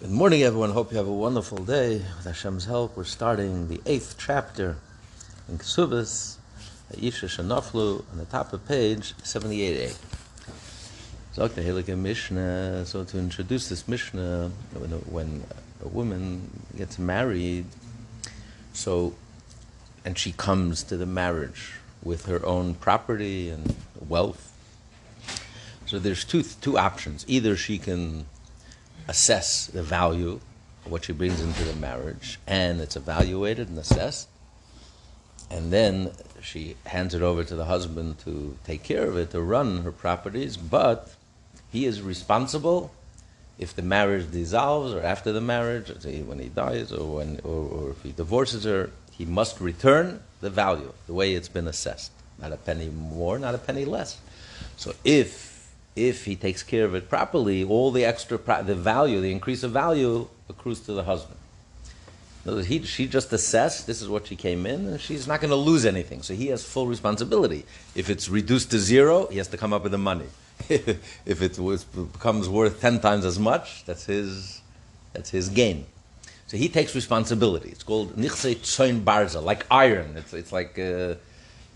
Good morning, everyone. Hope you have a wonderful day. With Hashem's help, we're starting the eighth chapter in Kesubas, Isha Shanaflu, on the top of page 78a. Dr. Helike Mishnah. So, to introduce this Mishnah, when a, when a woman gets married, so, and she comes to the marriage with her own property and wealth. So, there's two, two options. Either she can assess the value of what she brings into the marriage, and it's evaluated and assessed. And then she hands it over to the husband to take care of it, to run her properties, but he is responsible if the marriage dissolves or after the marriage, when he dies or, when, or, or if he divorces her, he must return the value, the way it's been assessed. Not a penny more, not a penny less. So if if he takes care of it properly, all the extra, the value, the increase of value accrues to the husband. He, she just assessed this is what she came in, and she's not going to lose anything. So he has full responsibility. If it's reduced to zero, he has to come up with the money. if it was, becomes worth ten times as much, that's his, that's his gain. So he takes responsibility. It's called nichse tzoin barza, like iron. It's, it's like uh,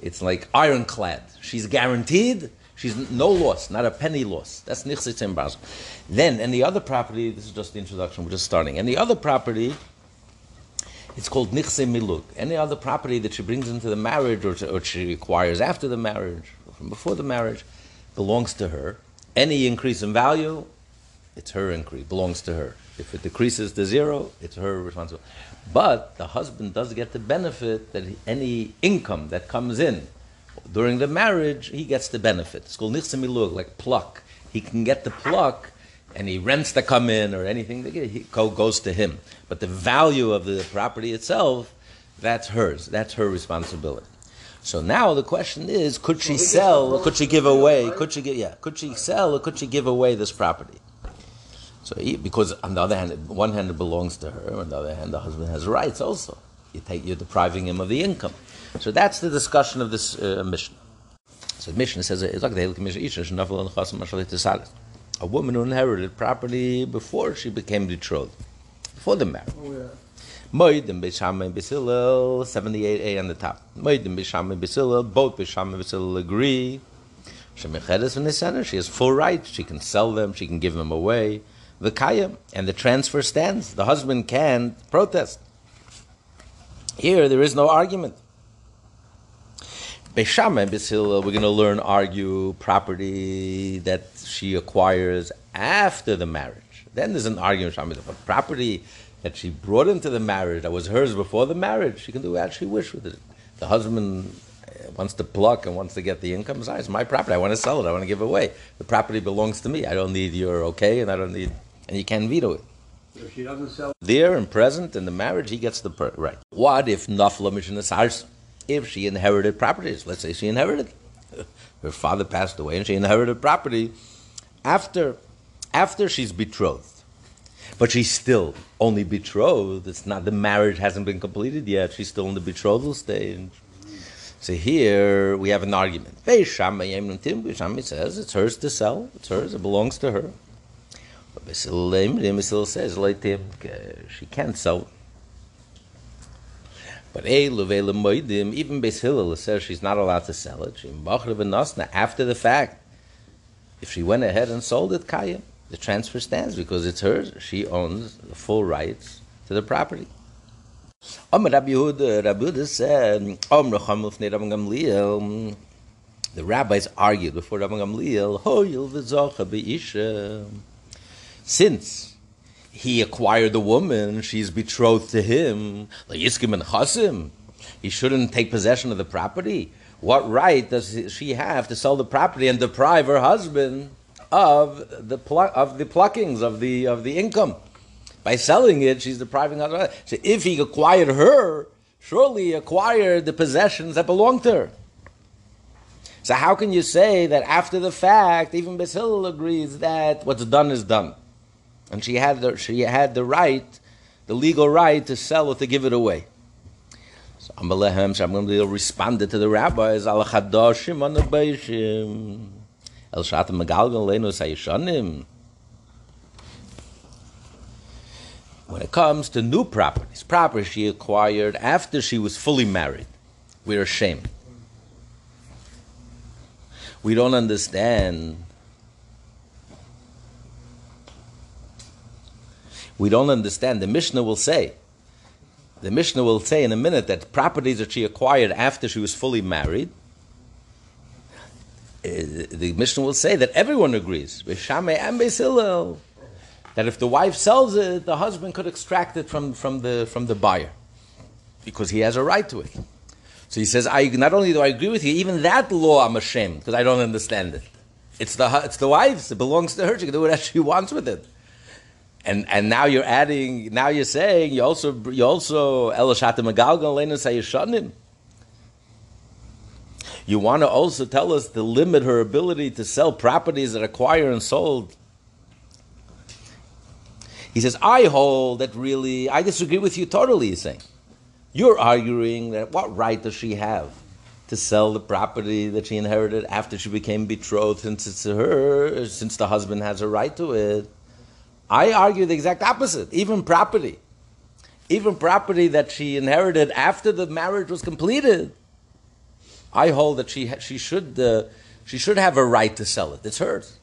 it's like ironclad. She's guaranteed She's no loss, not a penny loss. That's nichsit in Basel. Then, and the other property, this is just the introduction, we're just starting. And the other property, it's called nichse miluk. Any other property that she brings into the marriage or, or she acquires after the marriage, or from before the marriage, belongs to her. Any increase in value, it's her increase, belongs to her. If it decreases to zero, it's her responsibility. But the husband does get the benefit that any income that comes in during the marriage, he gets the benefit. It's called nichsemilug, like pluck. He can get the pluck, and he rents that come in or anything that he goes to him. But the value of the property itself, that's hers. That's her responsibility. So now the question is: Could she sell? Or could she give away? Could she get? Yeah. Could she sell or could she give away this property? So he, because on the other hand, one hand it belongs to her, on the other hand the husband has rights also. You take, you're depriving him of the income. So that's the discussion of this uh, Mishnah. So the Mishnah says, it's like the a woman who inherited property before she became betrothed, before the marriage. Moedim and Beis Hillel, 78a on the top. Moedim Beis Shammai and Beis Hillel, both and Beis Hillel agree. Shemechedes in the center, she has full rights. She can sell them, she can give them away. The kaya and the transfer stands. The husband can protest. Here, there is no argument. Beis Shammai and Beis Hillel, we're going to learn argue property that she acquires after the marriage. Then there's an argument, but property that she brought into the marriage that was hers before the marriage, she can do as she wishes with it. The husband uh, wants to pluck and wants to get the income. It's my property. I want to sell it. I want to give it away. The property belongs to me. I don't need your okay, and I don't need, and you can't veto it. If she doesn't sell there and present in the marriage, he gets the per- right. What if nafla mishnah if she inherited properties. Let's say she inherited. Her father passed away and she inherited property after, after she's betrothed. But she's still only betrothed. It's not the marriage hasn't been completed yet. She's still in the betrothal stage. So here we have an argument. Beis Shammai says it's hers to sell. It's hers. It belongs to her. But says she can't sell but even Beis Hillel says she's not allowed to sell it. She Nasna after the fact. If she went ahead and sold it, kaya, the transfer stands because it's hers. She owns the full rights to the property. The rabbis argued before Rabbi Gamliel, since he acquired the woman, she's betrothed to him. Yiskim and Chasim. He shouldn't take possession of the property. What right does she have to sell the property and deprive her husband of the pl- of the pluckings of the of the income? By selling it, she's depriving her. So if he acquired her, surely he acquired the possessions that belong to her. So how can you say that after the fact, even Beis Hillel agrees that what's done is done? And she had the, she had the right, the legal right to sell or to give it away. So Amalehem Shamgamliel responded to the rabbis, Al on the Beishim, El Shatam Megalgan. When it comes to new properties, property she acquired after she was fully married, we're ashamed. We don't understand. We don't understand. The Mishnah will say, the Mishnah will say in a minute that properties that she acquired after she was fully married, uh, the Mishnah will say that everyone agrees, that if the wife sells it, the husband could extract it from, from, the, from the buyer because he has a right to it. So he says, I, not only do I agree with you, even that law I'm ashamed because I don't understand it. It's the, it's the wife's, it belongs to her, she can do whatever she wants with it. And, and now you're adding, now you're saying, you also, you also, you want to also tell us to limit her ability to sell properties that acquire and sold. He says, I hold that really, I disagree with you totally, he's saying. You're arguing that what right does she have to sell the property that she inherited after she became betrothed, since it's her, since the husband has a right to it? I argue the exact opposite. Even property, even property that she inherited after the marriage was completed, I hold that she she should uh, she should have a right to sell it. It's hers,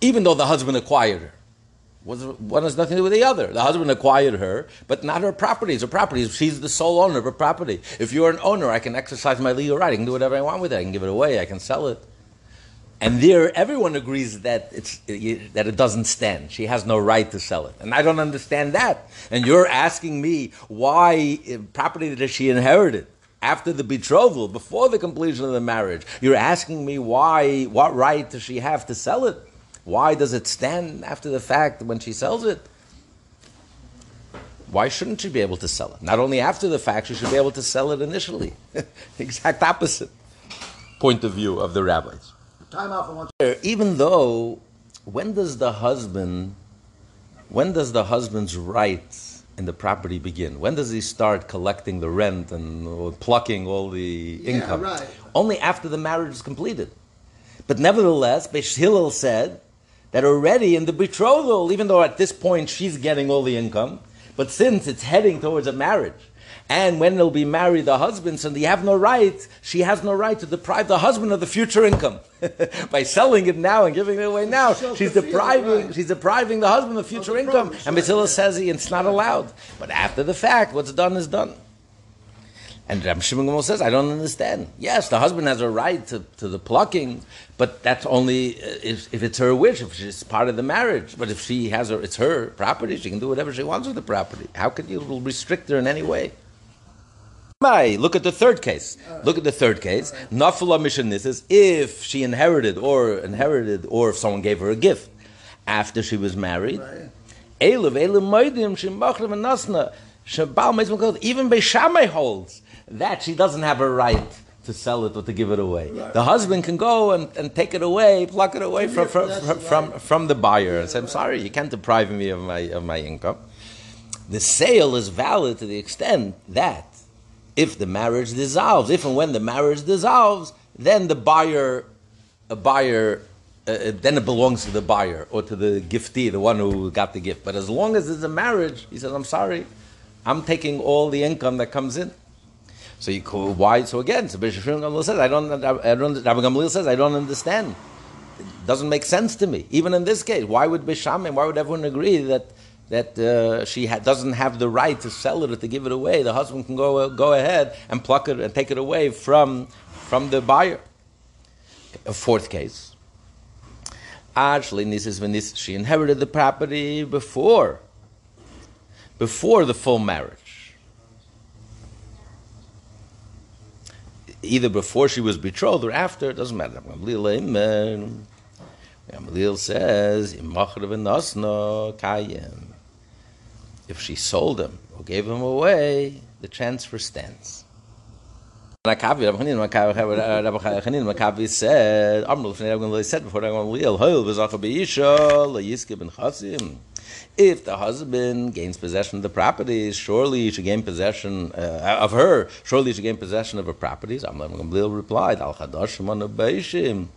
even though the husband acquired her. One has nothing to do with the other. The husband acquired her, but not her properties. Her properties. She's the sole owner of her property. If you're an owner, I can exercise my legal right. I can do whatever I want with it. I can give it away. I can sell it. And there, everyone agrees that it's that it doesn't stand. She has no right to sell it, and I don't understand that. And you're asking me why uh, property that she inherited after the betrothal, before the completion of the marriage. You're asking me why, what right does she have to sell it? Why does it stand after the fact when she sells it? Why shouldn't she be able to sell it? Not only after the fact, she should be able to sell it initially. exact opposite point of view of the rabbis. Time out for one. Even though, when does the husband, when does the husband's rights in the property begin? When does he start collecting the rent and plucking all the income? Yeah, right. Only after the marriage is completed. But nevertheless, Beis Hillel said that already in the betrothal, even though at this point she's getting all the income, but since it's heading towards a marriage, and when they'll be married, the husbands, and they have no right, she has no right to deprive the husband of the future income. By selling it now and giving it away now, she's depriving, right. she's depriving the husband of future income. And Beis Hillel says it's not allowed. But after the fact, what's done is done. And Ram Shimon says, I don't understand. Yes, the husband has a right to, to the plucking, but that's only uh, if, if it's her wish, if she's part of the marriage. But if she has her, it's her property, she can do whatever she wants with the property. How could you restrict her in any way? Look at the third case. Uh. Look at the third case. Nafula Mishanis if she inherited or inherited or if someone gave her a gift after she was married. Even Beis Shammai holds that she doesn't have a right to sell it or to give it away. The husband can go and, and take it away, pluck it away from, from, from, from, from the buyer and say, I'm sorry, you can't deprive me of my, of my income. The sale is valid to the extent that if the marriage dissolves, if and when the marriage dissolves, then the buyer, a buyer, uh, uh, then it belongs to the buyer or to the giftee, the one who got the gift. But as long as it's a marriage, he says, "I'm sorry, I'm taking all the income that comes in." So you call, why? So again, so Bishop Gamliel says, "I don't." I don't Rabbi Gamliel says, "I don't understand." It doesn't make sense to me. Even in this case, why would Bishamim? Why would everyone agree that? That uh, she ha- doesn't have the right to sell it or to give it away. The husband can go, uh, go ahead and pluck it and take it away from, from the buyer. A fourth case. Actually, this is when this, she inherited the property before, before the full marriage. Either before she was betrothed or after, it doesn't matter. Gamliel says, if she sold them or gave them away, the transfer stands. Rabbi Rabbi Rabbi. If the husband gains possession of the properties, surely he should gain possession uh, of her. Surely he should gain possession of her properties. Amrul Gamliel replied, Al chadash be'ishim.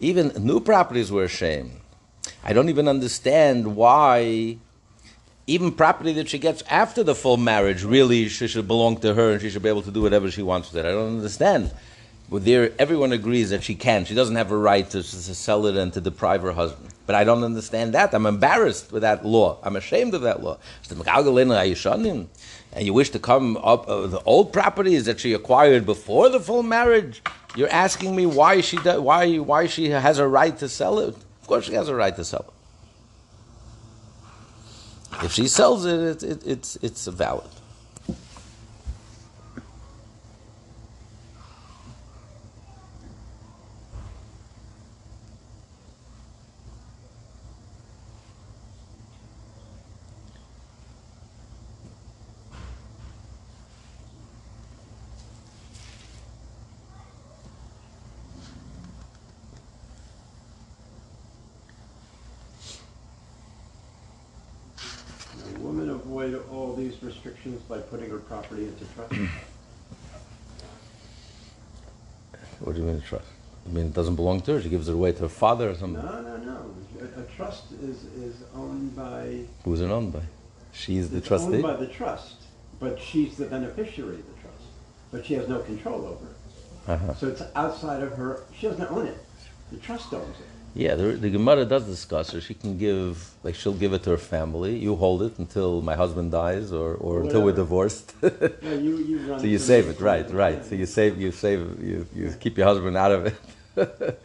Even new properties were a shame. I don't even understand why even property that she gets after the full marriage, really she should belong to her and she should be able to do whatever she wants with it. I don't understand. But there, everyone agrees that she can. She doesn't have a right to, to sell it and to deprive her husband. But I don't understand that. I'm embarrassed with that law. I'm ashamed of that law. And you wish to come up uh, the old properties that she acquired before the full marriage. You're asking me why she do, why why she has a right to sell it. Of course, she has a right to sell it. If she sells it, it, it it's it's valid. A woman avoid all these restrictions by putting her property into trust? What do you mean trust? I mean it doesn't belong to her. She gives it away to her father or something. No, no, no. A, a trust is, is owned by, Who's it owned by? She's the trustee. owned by the trust, but she's the beneficiary of the trust. But she has no control over it. Uh-huh. So it's outside of her, she doesn't own it. The trust owns it. Yeah, the, the Gemara does discuss her. She can give, like, she'll give it to her family. You hold it until my husband dies, or, or until we're divorced. Yeah, you, you so you save it, right, right. yeah. So you save, you save, you, you keep your husband out of it.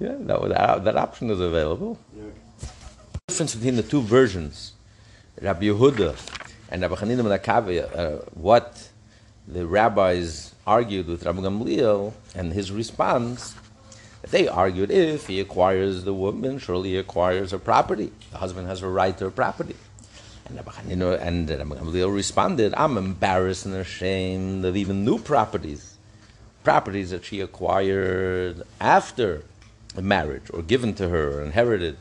yeah, that, that option is available. Yeah. difference between the two versions, Rabbi Yehuda and Rabbi Chanina ben Akavi, uh, what the rabbis argued with Rabbi Gamliel and his response, they argued if he acquires the woman, surely he acquires her property. The husband has a right to her property. And Rabbi Chanina and Rabbi Gamliel responded, I'm embarrassed and ashamed of even new properties, properties that she acquired after marriage or given to her or inherited.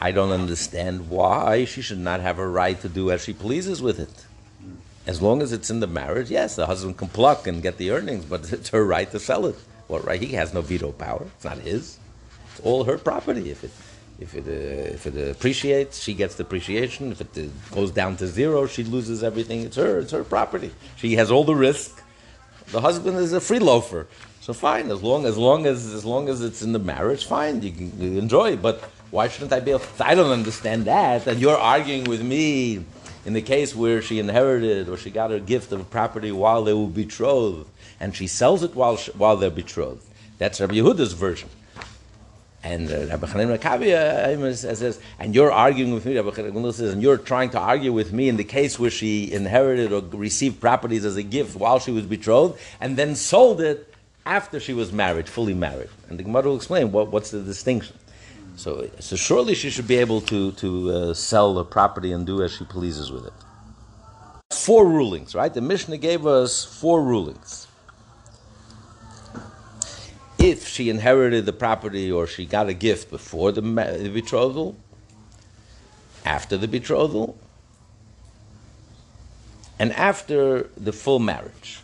I don't understand why she should not have a right to do as she pleases with it. As long as it's in the marriage, yes, the husband can pluck and get the earnings, but it's her right to sell it. What right? He has no veto power. It's not his. It's all her property. If it if it uh, if it appreciates, she gets the appreciation. If it uh, goes down to zero, she loses everything. It's her. It's her property. She has all the risk. The husband is a free loafer. So fine, as long as long as as long as it's in the marriage, fine, you can enjoy. it. But why shouldn't I be able? I don't understand that. And you're arguing with me in the case where she inherited or she got her gift of property while they were betrothed, and she sells it while while they're betrothed. That's Rabbi Yehuda's version. And uh, Rabbi Chanan Makavia says, and you're arguing with me, Rabbi Chanan says, and you're trying to argue with me in the case where she inherited or received properties as a gift while she was betrothed, and then sold it after she was married, fully married. And the Gemara will explain what, what's the distinction. So, so surely she should be able to, to uh, sell the property and do as she pleases with it. Four rulings, right? The Mishnah gave us four rulings if she inherited the property or she got a gift before the, the betrothal, after the betrothal, and after the full marriage.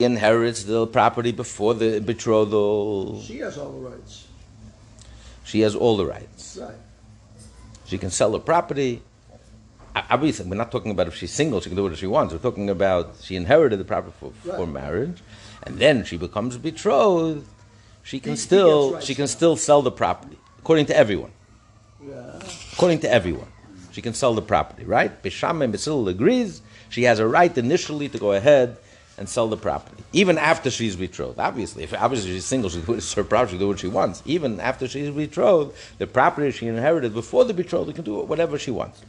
She inherits the property before the betrothal. She has all the rights. She has all the rights. Right. She can sell the property. Obviously, we're not talking about if she's single, she can do what she wants. We're talking about she inherited the property for, for marriage, and then she becomes betrothed. She can He- he still rights she can now. still sell the property according to everyone. Yeah. According to everyone, she can sell the property. Right? Beis Shammai and Beis Hillel agrees. She has a right initially to go ahead and sell the property, even after she's betrothed. Obviously, if obviously she's single, she it's her property, she do what she wants. Even after she's betrothed, the property she inherited before the betrothal can do whatever she wants.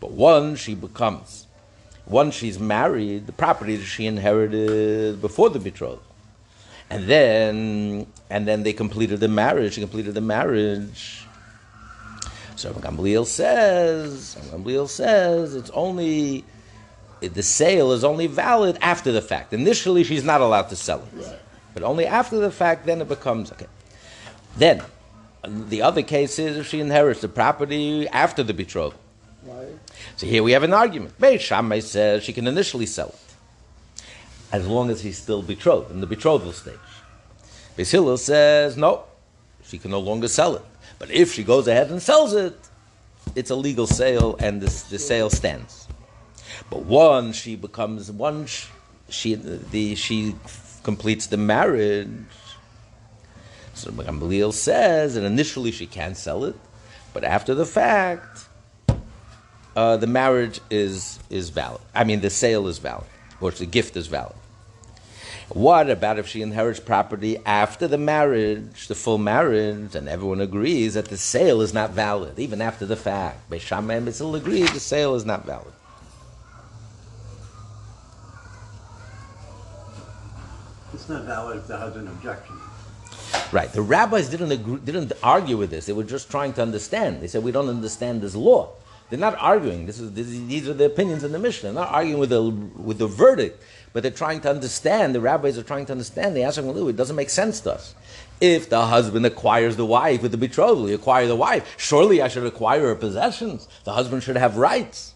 But once she becomes, once she's married, the property that she inherited before the betrothal, and then and then they completed the marriage. She completed the marriage. So Gamliel says, Gamliel says it's only the sale is only valid after the fact. Initially, she's not allowed to sell it, but only after the fact. Then it becomes okay. Then the other case is if she inherits the property after the betrothal. Right. So here we have an argument. Beis Shammai says she can initially sell it, as long as he's still betrothed in the betrothal stage. Beis Hillel says no, she can no longer sell it. But if she goes ahead and sells it, it's a legal sale and the, the sale stands. But once she becomes once she the she completes the marriage. So Gamaliel says that initially she can't sell it, but after the fact, uh, the marriage is is valid. I mean, the sale is valid, or the gift is valid. What about if she inherits property after the marriage, the full marriage, and everyone agrees that the sale is not valid, even after the fact? Beis Shammai and Mitzil agree the sale is not valid. It's not valid if the husband objects. Right. The rabbis didn't agree, didn't argue with this. They were just trying to understand. They said we don't understand this law. They're not arguing. This is this, these are the opinions in the Mishnah. They're not arguing with the with the verdict, but they're trying to understand. The rabbis are trying to understand. They ask it doesn't make sense to us. If the husband acquires the wife with the betrothal, you acquire the wife. Surely I should acquire her possessions. The husband should have rights.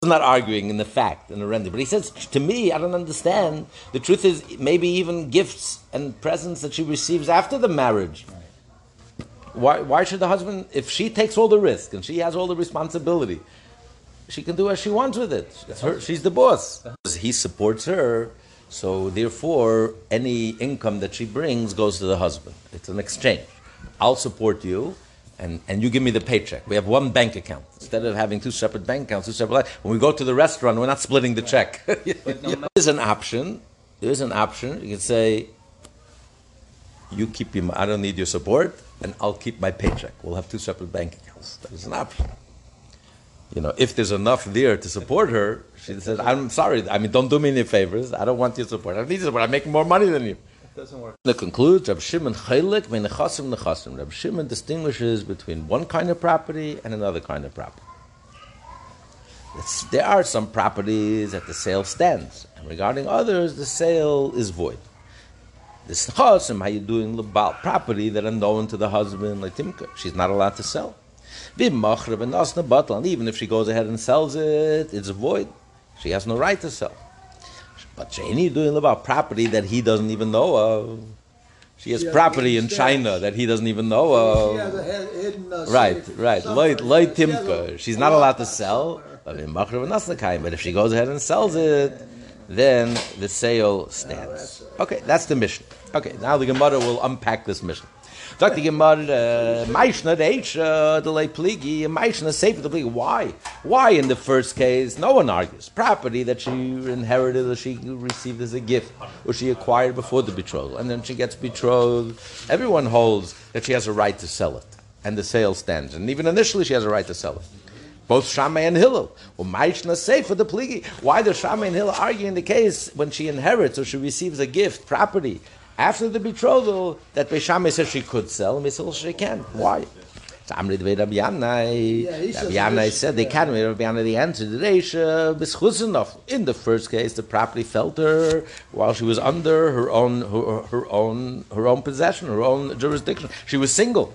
He's not arguing in the fact in the render, but he says to me, I don't understand. The truth is, maybe even gifts and presents that she receives after the marriage. Why, why should the husband, if she takes all the risk and she has all the responsibility, she can do as she wants with it. Her, she's the boss. He supports her, so therefore, any income that she brings goes to the husband. It's an exchange. I'll support you, and, and you give me the paycheck. We have one bank account instead of having two separate bank accounts, two separate. When we go to the restaurant, we're not splitting the check. There's an option. There's an option. You can say, "You keep your. I don't need your support, and I'll keep my paycheck. We'll have two separate bank accounts." That is an option. You know, if there's enough there to support her, she says, "I'm sorry. I mean, don't do me any favors. I don't want your support. I need your support. I'm making more money than you." Doesn't work. The concludes, Rab Shimon Chaylik ben Nechasim Nechasim. Rab Shimon distinguishes between one kind of property and another kind of property. It's, there are some properties that the sale stands, and regarding others, the sale is void. This Nechasim, how you doing about property that are known to the husband, like Timka, she's not allowed to sell. And even if she goes ahead and sells it, it's void. She has no right to sell. But Shani doing about property that he doesn't even know of. She has has property in China that he doesn't even know of. a head- hidden, uh, Right, right. somewhere. Loy, loy Yeah, she has timka. She's not allowed to sell. somewhere. But in Machrav and Nasnakayim. But if she goes ahead and sells it, then the sale stands. Okay, that's the Mishnah. Okay, now the Gemara will unpack this Mishnah. The Gemara, uh, Maishna, the Eisha, the Lay Pligi, Maishna, Sefer, the Pligi. Why? Why in the first case, no one argues. Property that she inherited or she received as a gift or she acquired before the betrothal. And then she gets betrothed. Everyone holds that she has a right to sell it. And the sale stands. And even initially, she has a right to sell it. Both Shammai and Hillel. Well, Maishna say for the pligi. Why does Shammai and Hillel argue in the case when she inherits or she receives a gift, property, after the betrothal, that Beis Shammai says she could sell, and Beishamai she can. Why? So Amri Dvei Rabbi Yannai. Yeah, he says Rabbi said, they can't. Rabbi Yannai, the answer, the Reisha, B'schuzenov. In the first case, the property fell to her while she was under her own, her, her own, her own possession, her own jurisdiction. She was single.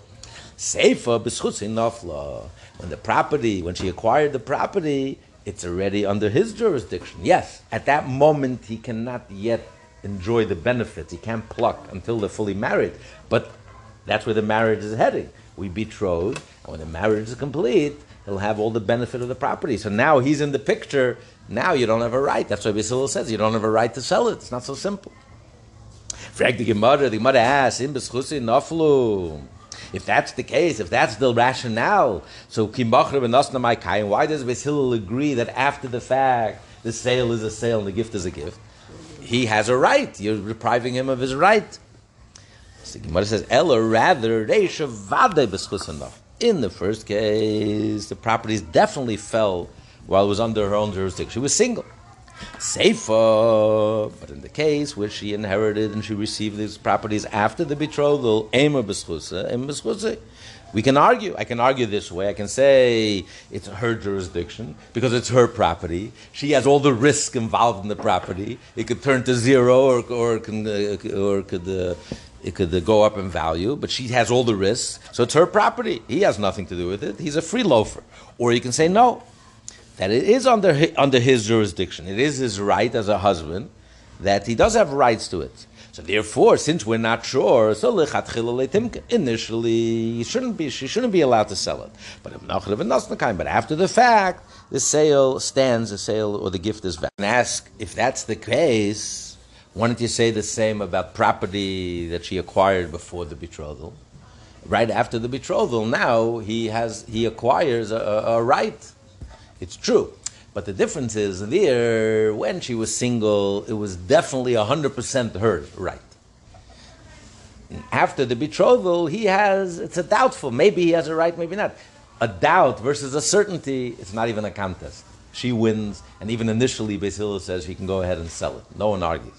Seifa b'schutzin nafla. When the property, when she acquired the property, it's already under his jurisdiction. Yes, at that moment he cannot yet enjoy the benefits. He can't pluck until they're fully married. But that's where the marriage is heading. We betroth, and when the marriage is complete, he'll have all the benefit of the property. So now he's in the picture. Now you don't have a right. That's why Beis Hillel says you don't have a right to sell it. It's not so simple. Frag the Gemara, the Gemara asks, "Im beschusi naflu." If that's the case, if that's the rationale, so kimachre benasna my kain, why does Hillel agree that after the fact the sale is a sale and the gift is a gift? He has a right. You're depriving him of his right. Gemara says, "Ella rather reisha vade. In the first case, the properties definitely fell while it was under her own jurisdiction. She was single. Safer, but in the case where she inherited and she received these properties after the betrothal, Emer b'schusa, Emer b'schusa. We can argue. I can argue this way. I can say it's her jurisdiction because it's her property. She has all the risk involved in the property. It could turn to zero, or or can, uh, or could. Uh, it could uh, go up in value, but she has all the risks, so it's her property. He has nothing to do with it. He's a free loafer. Or you can say no, that it is under under his jurisdiction. It is his right as a husband that he does have rights to it. So therefore, since we're not sure, so. Initially, shouldn't be. She shouldn't be allowed to sell it. But But after the fact, the sale stands. The sale or the gift is valid. And ask if that's the case. Why don't you say the same about property that she acquired before the betrothal? Right after the betrothal, now he has he acquires a, a right. It's true. But the difference is there, when she was single, it was definitely 100% her right. After the betrothal, he has, it's a doubtful. Maybe he has a right, maybe not. A doubt versus a certainty, it's not even a contest. She wins, and even initially, Beis Hillel says he can go ahead and sell it. No one argues.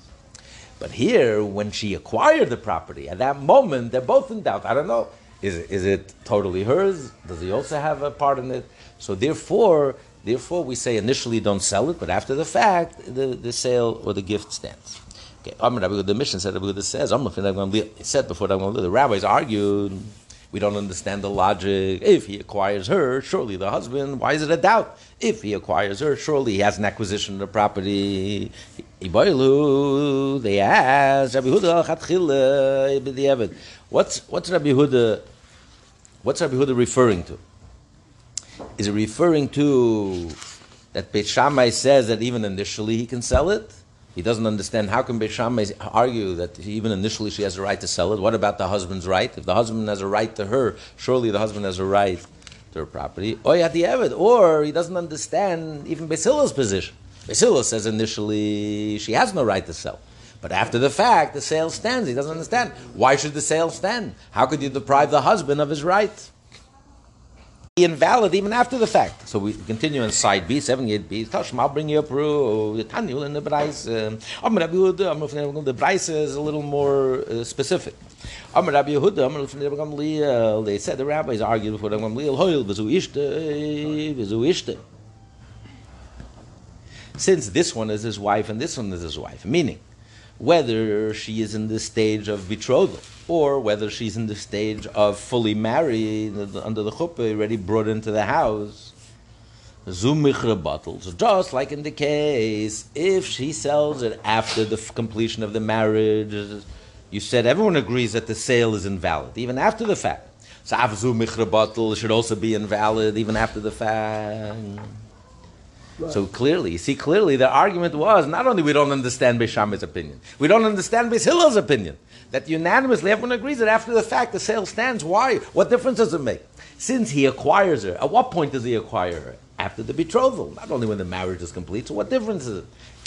But here, when she acquired the property, at that moment, they're both in doubt. I don't know. Is, is it totally hers? Does he also have a part in it? So therefore, Therefore, we say initially don't sell it, but after the fact, the, the sale or the gift stands. Okay, I'm to the Mishnah said Rabbi says, he said before that the rabbis argued, we don't understand the logic. If he acquires her, surely the husband, why is it a doubt? If he acquires her, surely he has an acquisition of the property. Iboilu, they ask, Rabbi Huda, what's, what's Rabbi Huda, what's Rabbi Huda referring to? Is referring to that Beit Shammai says that even initially he can sell it? He doesn't understand how can Beit Shammai argue that even initially she has a right to sell it. What about the husband's right? If the husband has a right to her, surely the husband has a right to her property. Or have the Evid, or he doesn't understand even Beis Hillel's position. Beis Hillel says initially she has no right to sell. But after the fact, the sale stands. He doesn't understand. Why should the sale stand? How could you deprive the husband of his right? Invalid even after the fact. So we continue on side B, 78B. Tashma, I'll bring you a proof. Tanu in the Braisa. Um, the Braisa is a little more uh, specific. They said the rabbis argued for them. Since this one is his wife and this one is his wife, meaning whether she is in the stage of betrothal or whether she's in the stage of fully married under the chuppah, already brought into the house. bottles, just like in the case if she sells it after the completion of the marriage. You said everyone agrees that the sale is invalid, even after the fact. So avzu michra should also be invalid even after the fact. So clearly, see clearly the argument was not only we don't understand Beis Shammai's opinion, we don't understand Beis opinion. That unanimously everyone agrees that after the fact the sale stands. Why? What difference does it make? Since he acquires her, at what point does he acquire her? After the betrothal, not only when the marriage is complete. So what difference is it?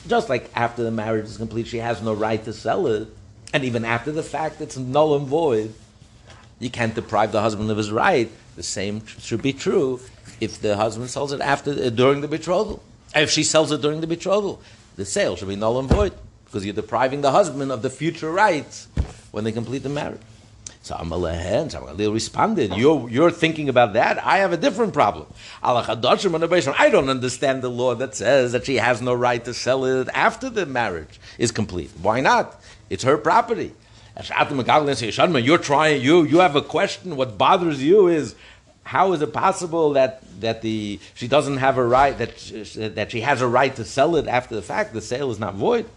Just like after the marriage is complete, she has no right to sell it, and even after the fact, it's null and void. You can't deprive the husband of his right. The same should be true if the husband sells it after uh, during the betrothal. If she sells it during the betrothal, the sale should be null and void because you're depriving the husband of the future rights when they complete the marriage. So Amalehen, Amalil responded, you're, you're thinking about that? I have a different problem. I don't understand the law that says that she has no right to sell it after the marriage is complete. Why not? It's her property. You're trying, you, you have a question. What bothers you is how is it possible that, that the, she doesn't have a right, that, she, that she has a right to sell it after the fact? The sale is not void.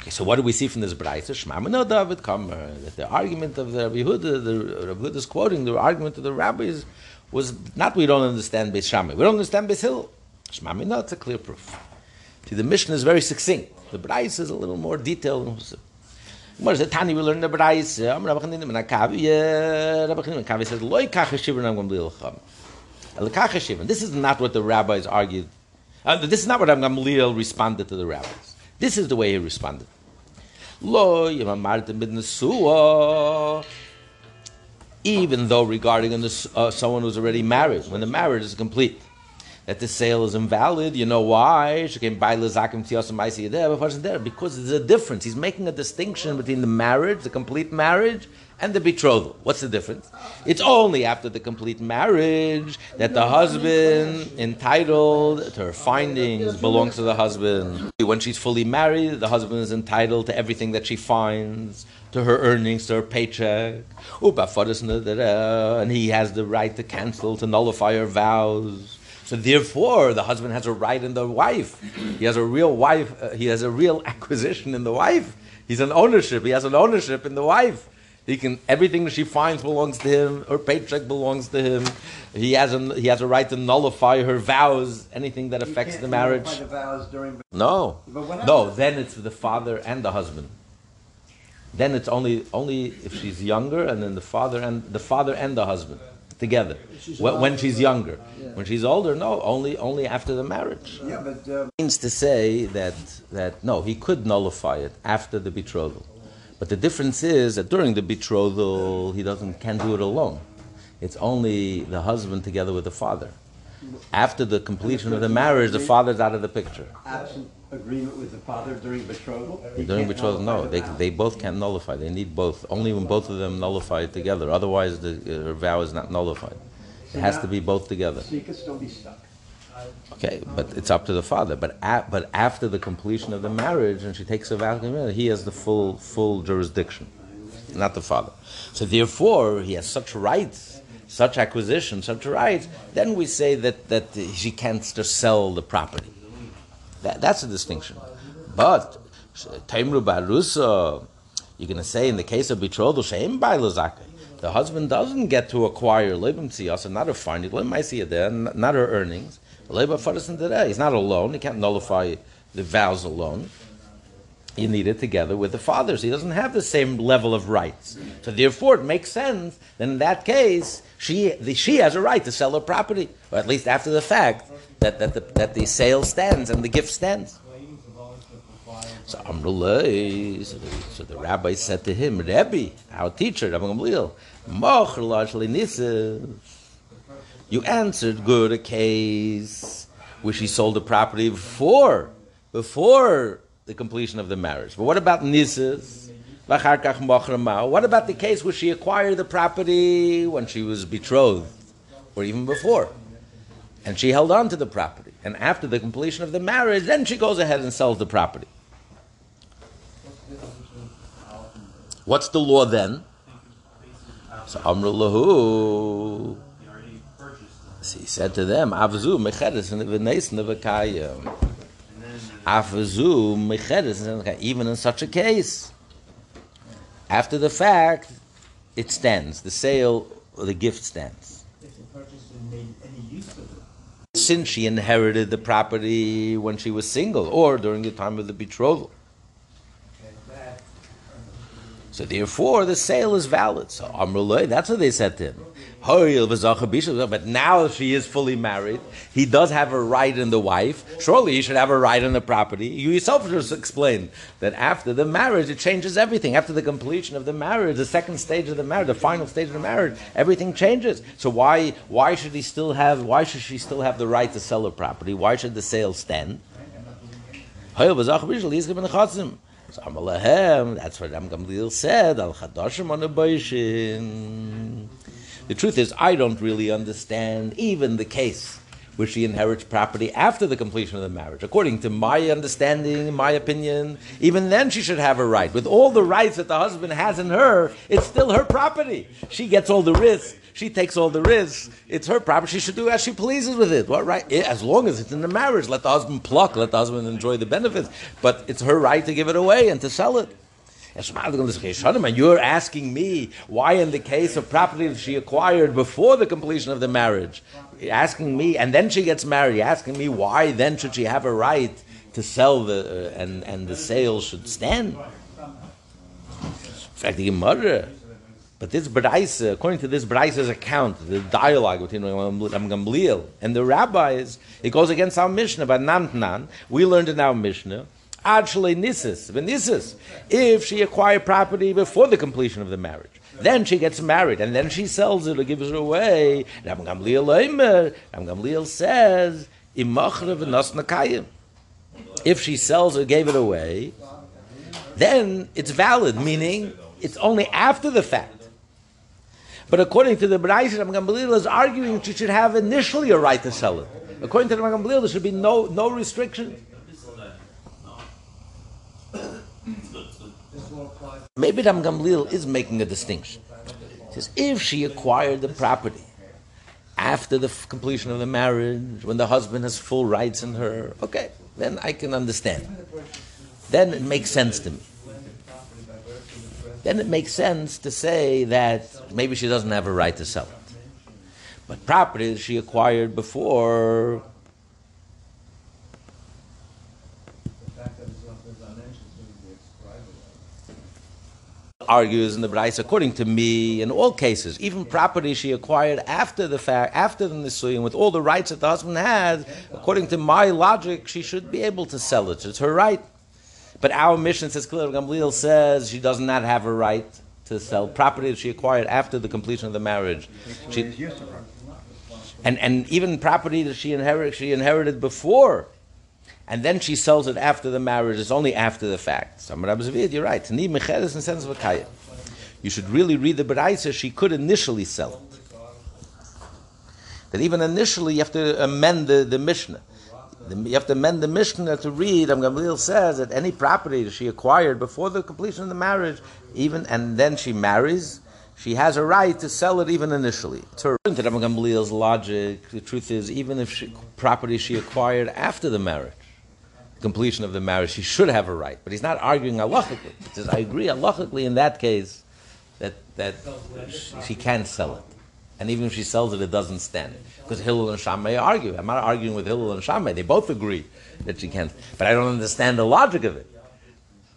Okay, so what do we see from this brayta? Shmamino David Kamer, uh, that the argument of the Rabbi Huda, the Rabbi is quoting, the argument of the rabbis was not we don't understand Beis Shammai, we don't understand Beis Hillel. Shmamino, it's a clear proof. See, the Mishnah is very succinct. The brayta is a little more detailed. What is Tani? We learn the Brais. Am Rabbi Chanin ben Akavi. Rabbi Chanin ben says, "Loi kach hashivin am gam lilcham." Lekach hashivin. This is not what the rabbis argued. Uh, this is not what Gamliel responded to the rabbis. This is the way he responded. Lo. Even though regarding a, uh, someone who's already married, when the marriage is complete, that the sale is invalid. You know why? Because there's a difference. He's making a distinction between the marriage, the complete marriage, and the betrothal. What's the difference? It's only after the complete marriage that the husband entitled to her findings belongs to the husband. When she's fully married, the husband is entitled to everything that she finds, to her earnings, to her paycheck. And he has the right to cancel, to nullify her vows. So therefore, the husband has a right in the wife. He has a real wife. Uh, he has a real acquisition in the wife. He's an ownership. He has an ownership in the wife. He can everything that she finds belongs to him. Her paycheck belongs to him. He has a he has a right to nullify her vows. Anything that affects the marriage. the during- No, But no. Then it's the father and the husband. Then it's only only if she's younger, and then the father and the father and the husband together. When, when she's younger, Yeah. when she's older, no, only only after the marriage. Yeah, but, uh, Means to say that that no, he could nullify it after the betrothal, but the difference is that during the betrothal he doesn't can do it alone. It's only the husband together with the father. After the completion of the marriage, the father's out of the picture. absent agreement with the father during betrothal? he During can't betrothal, nullify no, the they, vow. they both can't nullify. They need both. Only when both of them nullify it together. Otherwise, the, uh, vow is not nullified. It has to be both together. So you can still be stuck. Okay, but it's up to the father. But a, but after the completion of the marriage, and she takes a vow, he has the full full jurisdiction, not the father. So therefore, he has such rights, such acquisition, such rights. Then we say that that she can't just sell the property. That, that's a distinction. But Taimru Barusa, you're going to say in the case of betrothal, Sheim Bailazake, the husband doesn't get to acquire Lebim Tziyasa, not a finding, not her earnings. Lebim Fadasan today. He's not alone. He can't nullify the vows alone. You need it together with the fathers. He doesn't have the same level of rights. So therefore, it makes sense. Then in that case, she the, she has a right to sell her property, or at least after the fact that that the, that the sale stands and the gift stands. So so the, so the rabbi said to him, Rebbe, our teacher, Rabbi Gamliel. You answered good a case where she sold the property before, before the completion of the marriage. But what about ma'o. What about the case where she acquired the property when she was betrothed, or even before? And she held on to the property. And after the completion of the marriage, then she goes ahead and sells the property. What's the law then? So Amru lahu. He said to them, Avzu. Avzu even in such a case, after the fact, it stands. The sale, or the gift stands. Since she inherited the property when she was single or during the time of the betrothal. So therefore, the sale is valid. So Amrullah, that's what they said to him. But now she is fully married. He does have a right in the wife. Surely he should have a right in the property. You yourself just explained that after the marriage, it changes everything. After the completion of the marriage, the second stage of the marriage, the final stage of the marriage, everything changes. So why why should he still have? Why should she still have the right to sell her property? Why should the sale stand? So that's what Ram Gamliel said, Al Chadashim on The truth is, I don't really understand even the case where she inherits property after the completion of the marriage. According to my understanding, my opinion, even then she should have a right. With all the rights that the husband has in her, it's still her property. She gets all the risks. She takes all the risks. It's her property. She should do as she pleases with it. What right? Eh, as long as it's in the marriage, let the husband pluck, let the husband enjoy the benefits. But it's her right to give it away and to sell it. You're asking me why, in the case of property that she acquired before the completion of the marriage, asking me, and then she gets married, asking me why then should she have a right to sell the uh, and and the sale should stand? In fact, the Gemara. But this Braisa, according to this Braisa's account, the dialogue between Gamliel and the rabbis, it goes against our Mishnah about Namtnan. We learned in our Mishnah Actually, nisis, venisis, if she acquired property before the completion of the marriage. Then she gets married, and then she sells it or gives it away. Ram Gamliel Gamliel says, If she sells or gave it away, then it's valid, meaning it's only after the fact. But according to the Braisa, Ram Gamliel is arguing she should have initially a right to sell it. According to Ram Gamliel, there should be no, no restriction. Maybe Ram Gamliel is making a distinction. He says, if she acquired the property after the completion of the marriage, when the husband has full rights in her, okay, then I can understand. Then it makes sense to me. then it makes sense to say that maybe she doesn't have a right to sell it. But property she acquired before, argues in the Braisa, according to me, in all cases, even property she acquired after the fact, after the Nisuyin, with all the rights that the husband had, according to my logic, she should be able to sell it. It's her right. But our Mishnah says clearly, Gamliel says she does not have a right to sell property that she acquired after the completion of the marriage. She, and, and even property that she inherited, she inherited before and then she sells it after the marriage. It's only after the fact. You're right. You should really read the Beraisa. She could initially sell it. That even initially you have to amend the, the Mishnah. You have to amend the Mishnah to read. I'm Gamliel says that any property that she acquired before the completion of the marriage, even and then she marries, she has a right to sell it even initially. To Rabbi Gamliel's logic, the truth is, even if she, property she acquired after the marriage, completion of the marriage, she should have a right. But he's not arguing halachically. He says, I agree halachically in that case that, that she, can't sell it. And even if she sells it, it doesn't stand. Because Hillel and Shammai argue. I'm not arguing with Hillel and Shammai. They both agree that she can't. But I don't understand the logic of it.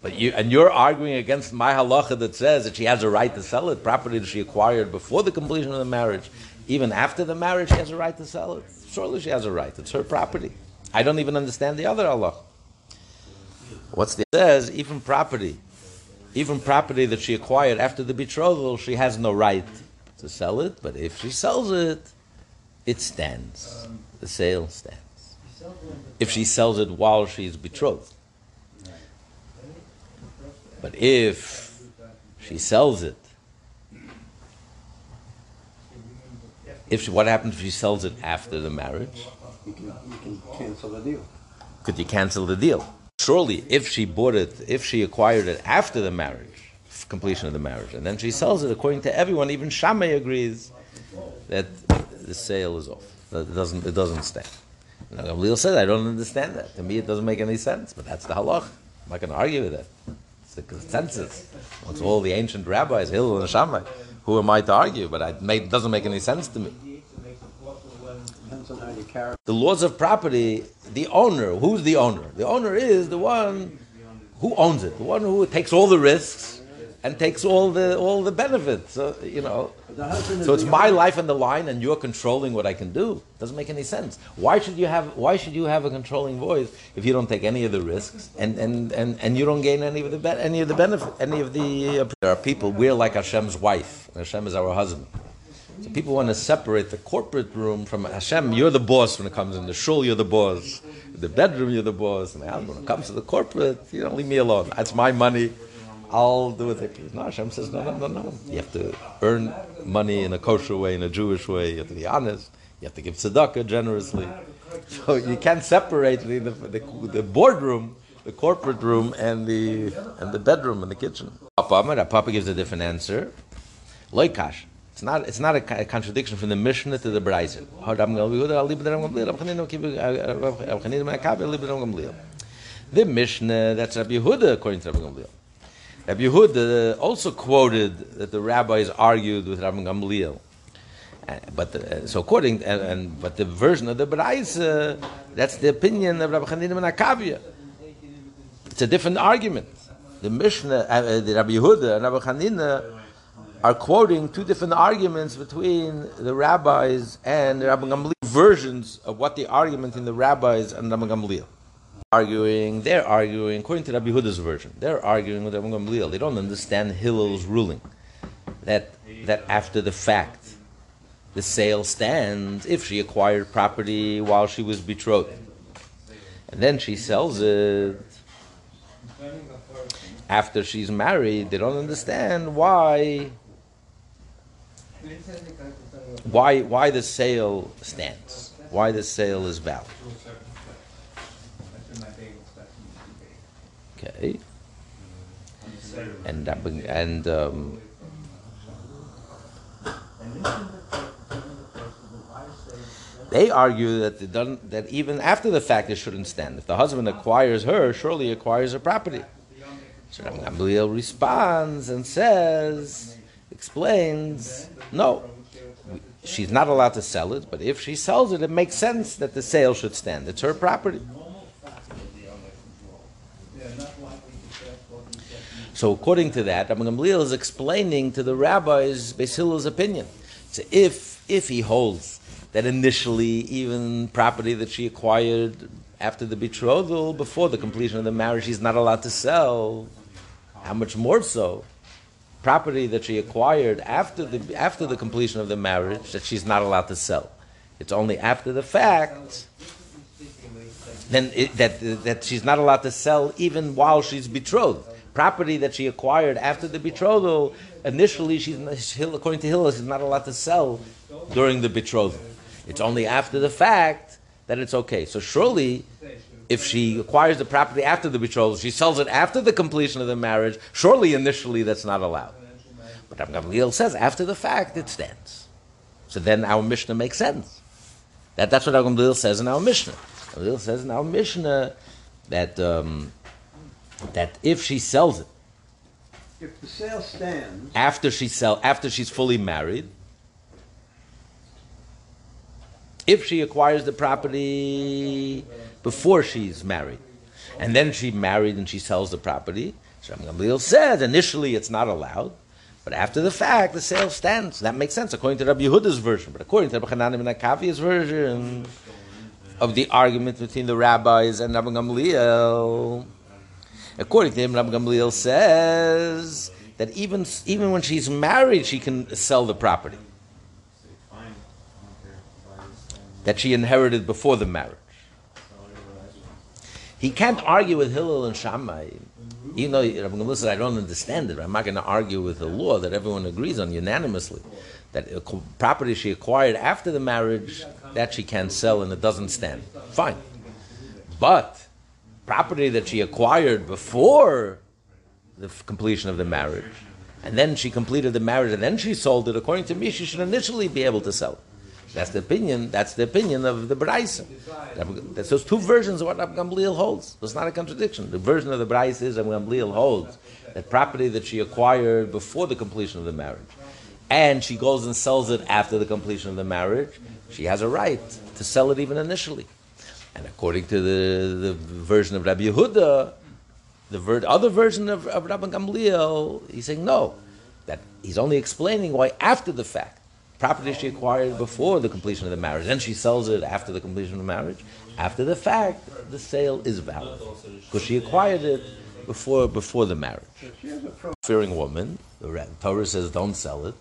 But you, and you're arguing against my halacha that says that she has a right to sell it, property that she acquired before the completion of the marriage. Even after the marriage, she has a right to sell it. Surely she has a right. It's her property. I don't even understand the other halacha. What's the it says? Even property, even property that she acquired after the betrothal, she has no right to sell it. But if she sells it, it stands. The sale stands. If she sells it while she's betrothed. But if she sells it, if she, what happens if she sells it after the marriage? You can, you can cancel the deal. Could you cancel the deal? Surely, if she bought it, if she acquired it after the marriage, completion of the marriage, and then she sells it, according to everyone, even Shammai agrees that the sale is off. It doesn't, it doesn't stand. Now, Gamliel said, I don't understand that. To me, it doesn't make any sense, but that's the halach. I'm not going to argue with that. It's the consensus. It's all the ancient rabbis, Hillel and Shammai. Who am I to argue? But it doesn't make any sense to me. Depends on how you carry. The laws of property, the owner, who's the owner? The owner is the one who owns it, the one who takes all the risks and takes all the all the benefits. So, you know, so it's my life on the line, and you're controlling what I can do. Doesn't make any sense. Why should you have Why should you have a controlling voice if you don't take any of the risks and and, and, and you don't gain any of the be- any of the benefit any of the? Uh, there are people we're like Hashem's wife. Hashem is our husband. People want to separate the corporate room from Hashem. You're the boss when it comes in the shul. You're the boss. In the bedroom, you're the boss. And when it comes to the corporate, you don't leave me alone. That's my money. I'll do it. No, Hashem says no, no, no, no. You have to earn money in a kosher way, in a Jewish way. You have to be honest. You have to give tzedakah generously. So you can't separate the, the, the, the boardroom, the corporate room, and the and the bedroom and the kitchen. Papa, Papa gives a different answer. Loikash. It's not. It's not a, a contradiction from the Mishnah to the Braisa. The Mishnah that's Rabbi Yehuda according to Rabbi Gamliel. Rabbi Yehuda also quoted that the rabbis argued with Rabbi Gamliel. Uh, But the, so according and, and but the version of the Braisa, that's the opinion of Rabbi Chanina ben Akavia. It's a different argument. The Mishnah, uh, uh, the Rabbi Yehuda and Rabbi Chanina are quoting two different arguments between the rabbis and Rabbi Gamliel versions of what the argument in the rabbis and Rabbi Gamliel. Arguing, they're arguing according to Rabbi Yehuda's version. They're arguing with Rabbi Gamliel. They don't understand Hillel's ruling that that after the fact the sale stands if she acquired property while she was betrothed, and then she sells it after she's married, they don't understand why why why the sale stands, why the sale is valid. Okay, and that and um, they argue that that even after the fact it shouldn't stand. If the husband acquires her, surely acquires her property. So Gamliel responds and says, explains, no, she's not allowed to sell it, but if she sells it, it makes sense that the sale should stand. It's her property. So according to that, Rabbi Gamliel is explaining to the rabbis Hillel's opinion. So if if he holds that initially even property that she acquired after the betrothal, before the completion of the marriage, she's not allowed to sell, how much more so? Property that she acquired after the after the completion of the marriage that she's not allowed to sell. It's only after the fact then it, that that she's not allowed to sell even while she's betrothed. Property that she acquired after the betrothal, initially she's according to Hillel, she's not allowed to sell during the betrothal. It's only after the fact that it's okay. So surely, if she acquires the property after the betrothal, she sells it after the completion of the marriage. Surely, initially, that's not allowed. But Rabbi Gamliel says after the fact it stands. So then our Mishnah makes sense. That, that's what Rabbi Gamliel says in our Mishnah. Gamliel says in our Mishnah that um, that if she sells it If the sale stands, after she sell after she's fully married, if she acquires the property before she's married, and then she married and she sells the property, so Gamliel said initially it's not allowed, but after the fact the sale stands. That makes sense according to Rabbi Yehuda's version, but according to Rabbi Hanan ben Akavia's version of the argument between the rabbis and Rabbi Gamliel. According to him, Rabbi Gamliel says that even, even when she's married, she can sell the property that she inherited before the marriage. He can't argue with Hillel and Shammai. Even though Rabbi Gamliel said, I don't understand it, I'm not going to argue with the law that everyone agrees on unanimously. That property she acquired after the marriage, that she can sell and it doesn't stand. Fine. But property that she acquired before the completion of the marriage, and then she completed the marriage and then she sold it, according to me, she should initially be able to sell it. That's the opinion. That's the opinion of the Braisa. That's those two versions of what Rabbi Gamliel holds. It's not a contradiction. The version of the Braisa is Rabbi Gamliel holds that property that she acquired before the completion of the marriage, and she goes and sells it after the completion of the marriage, she has a right to sell it even initially. And according to the, the version of Rabbi Yehuda, the ver- other version of, of Rabbi Gamliel, he's saying no, that he's only explaining why after the fact property she acquired before the completion of the marriage, then she sells it after the completion of the marriage. After the fact, the sale is valid because she acquired it before before the marriage. she has a Fearing woman, the Torah says don't sell it.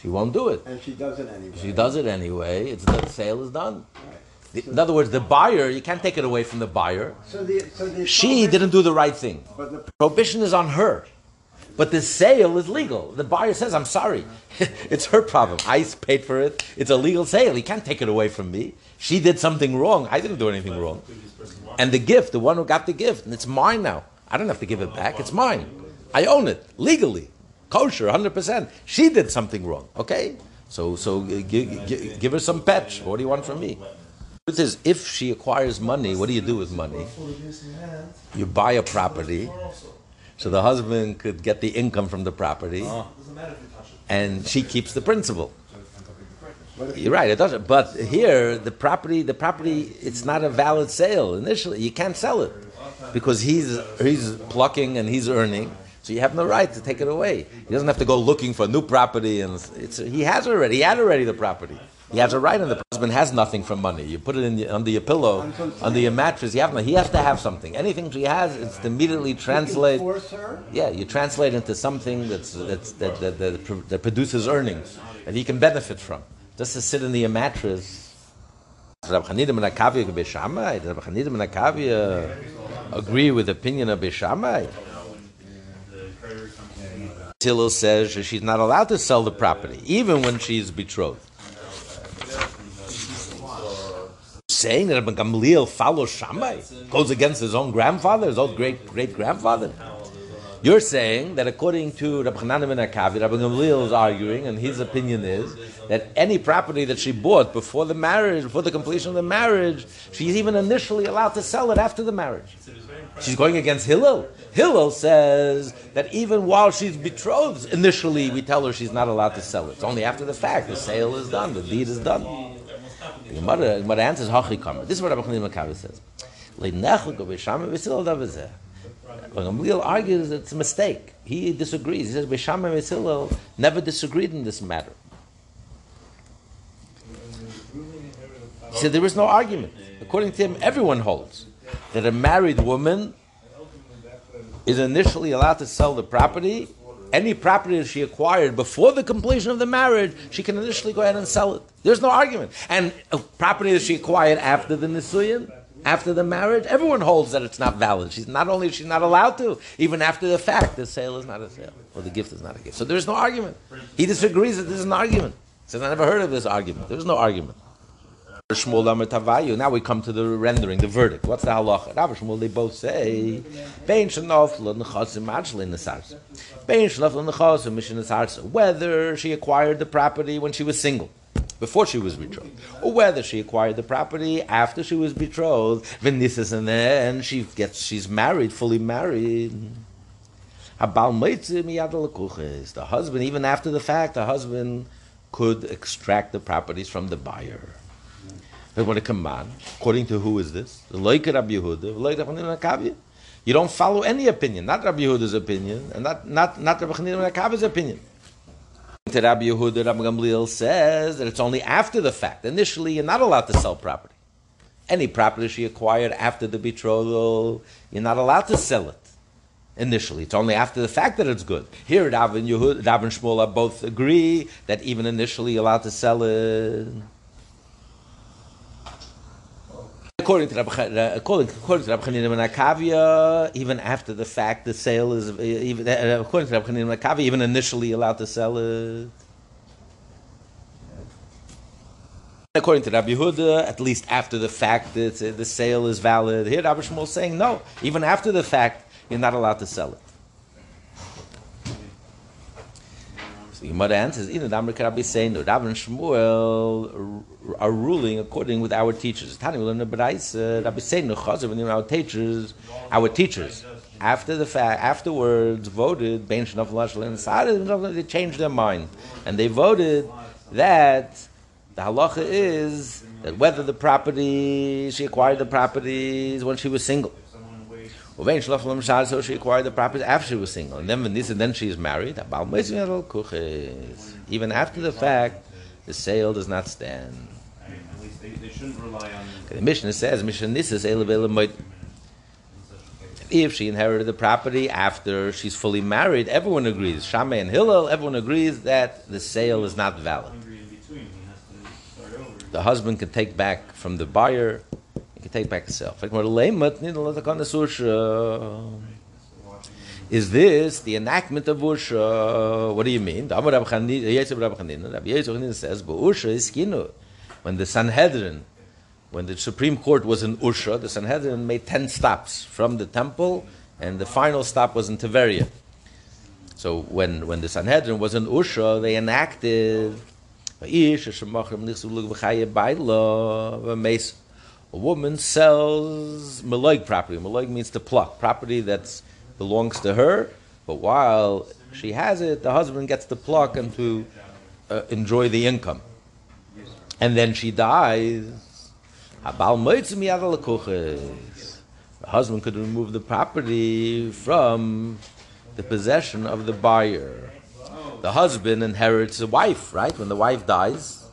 She won't do it. and she does it anyway. She does it anyway. It's the sale is done. Right. The- In other words, the buyer you can't take it away from the buyer. So the, so the She didn't do the right thing. But the Prohibition is on her. But the sale is legal. The buyer says, I'm sorry. it's her problem. I paid for it. It's a legal sale. He can't take it away from me. She did something wrong. I didn't do anything wrong. And the gift, the one who got the gift, and it's mine now. I don't have to give it back. It's mine. I own it legally. Kosher, 100%. She did something wrong. Okay? So, so give, give, give her some patch. What do you want from me? Truth is, if she acquires money, what do you do with money? You buy a property, so the husband could get the income from the property, and she keeps the principal. You're right, it doesn't. But here, the property, the property, it's not a valid sale initially. You can't sell it because he's he's plucking and he's earning. So you have no right to take it away. He doesn't have to go looking for new property, and it's, he has already. He had already the property. He has a right and the husband has nothing from money. You put it in the, under your pillow, under your mattress. You have no, He has to have something. Anything she has, it's to immediately translate. Yeah, you translate into something that's, that's, that, that, that, that produces earnings that he can benefit from. Just to sit in the mattress. Rabbi Chanina ben Akavia Beis Shammai? Did Rabbi Chanina ben Akavia agree with the opinion of Beis Shammai? Hillel says she's not allowed to sell the property, even when she's betrothed. Saying that Rabbi Gamliel follows Shammai, goes against his own grandfather, his own great great grandfather. You're saying that according to Rabbi Chanan ben Akavi, Rabbi Gamliel is arguing, and his opinion is that any property that she bought before the marriage, before the completion of the marriage, she's even initially allowed to sell it after the marriage. She's going against Hillel. Hillel says that even while she's betrothed, initially we tell her she's not allowed to sell it. It's only after the fact the sale is done, the deed is done. The Gemara, Gemara answers Hachi Kamer. This is what Rabbi Chanan ben Akavi says. B'shama v'sil davazeh. But Gamliel argues it's a mistake. He disagrees. He says Beis Shammai and Hillel never disagreed in this matter. He said there is no argument. According to him, everyone holds that a married woman is initially allowed to sell the property. Any property that she acquired before the completion of the marriage, she can initially go ahead and sell it. There's no argument. And property that she acquired after the Nisuyin, after the marriage, everyone holds that it's not valid. She's not only she's not allowed to, even after the fact, the sale is not a sale, or the gift is not a gift. So there's no argument. He disagrees that this is an argument. He says, I never heard of this argument. There's no argument. Now we come to the rendering, the verdict. What's the halacha? Rav Shmuel, they both say, Bein shenofla nechasim majli nesarsa. Bein shenofla nechasim mishin nesarsa. Whether she acquired the property when she was single, before she was betrothed, or whether she acquired the property after she was betrothed, v'nisas, and then she gets, she's married, fully married. The husband, even after the fact, the husband could extract the properties from the buyer. When it come on, according to who is this? The Loike Rabbi Yehuda, Loike Rabbi Chanan ben You don't follow any opinion, not Rabbi Yehuda's opinion, and not not not Rabbi ben Akavi's opinion. To Rabbi Yehuda, Rabbi Gamliel says that it's only after the fact. Initially, you're not allowed to sell property. Any property she acquired after the betrothal, you're not allowed to sell it. Initially, it's only after the fact that it's good. Here, Rav and Yehud, Rav and Shmuel both agree that even initially you're allowed to sell it. According to Rabbi, Cha- according, according to Rabbi Chanina ben Akavia, even after the fact, the sale is even uh, according to Rabbi Chanina ben Akavia, even initially allowed to sell it. According to Rabbi Yehuda, at least after the fact, that uh, the sale is valid. Here, Rabbi Shmuel is saying no, even after the fact, you're not allowed to sell it. So Gemara answers, "Ina Damar Rabbi saying, Rav and Shmuel are ruling according with our teachers. Tani will learn the Rabbi saying, Chazav, and our teachers, our teachers, after the fact, afterwards voted, Ben Shnaf Lashal and Sada, they changed their mind. And they voted that the halacha is that whether the property, she acquired the properties when she was single. Uvein lam shad, so she acquired the property after she was single. And then when this and then she is married, even after the fact, the sale does not stand. At they, shouldn't rely on. The Mishnah says, if she inherited the property after she's fully married, everyone agrees. Shammai and Hillel, everyone agrees that the sale is not valid. The husband can take back from the buyer, can take back himself. Is this the enactment of Usha? Uh, what do you mean? Rabbi says, "But Usha is kinu." When the Sanhedrin, when the Supreme Court was in Usha, the Sanhedrin made ten stops from the temple, and the final stop was in Tiberia. So when, when the Sanhedrin was in Usha, they enacted A woman sells maloig property. Maloig means to pluck property that belongs to her, but while she has it, the husband gets to pluck and to uh, enjoy the income. And then she dies. The husband could remove the property from the possession of the buyer. The husband inherits the wife, right? When the wife dies,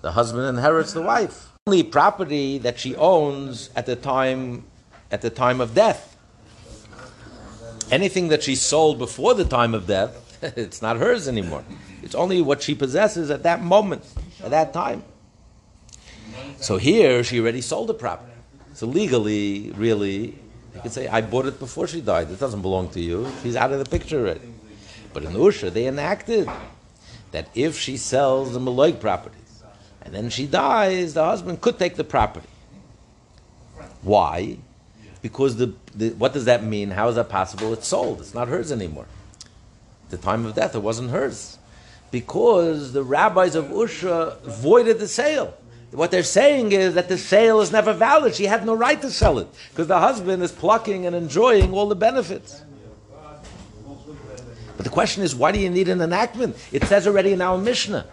the husband inherits the wife. Only property that she owns at the time at the time of death. Anything that she sold before the time of death, it's not hers anymore. It's only what she possesses at that moment, at that time. So here she already sold the property. So legally, really, you could say, I bought it before she died. It doesn't belong to you. She's out of the picture already. But in Usha, they enacted that if she sells the Maloik properties and then she dies, the husband could take the property. Why? Because the, the what does that mean? How is that possible? It's sold. It's not hers anymore. At the time of death, it wasn't hers. Because the rabbis of Usha voided the sale. What they're saying is that the sale is never valid. She had no right to sell it. Because the husband is plucking and enjoying all the benefits. But the question is, why do you need an enactment? It says already in our Mishnah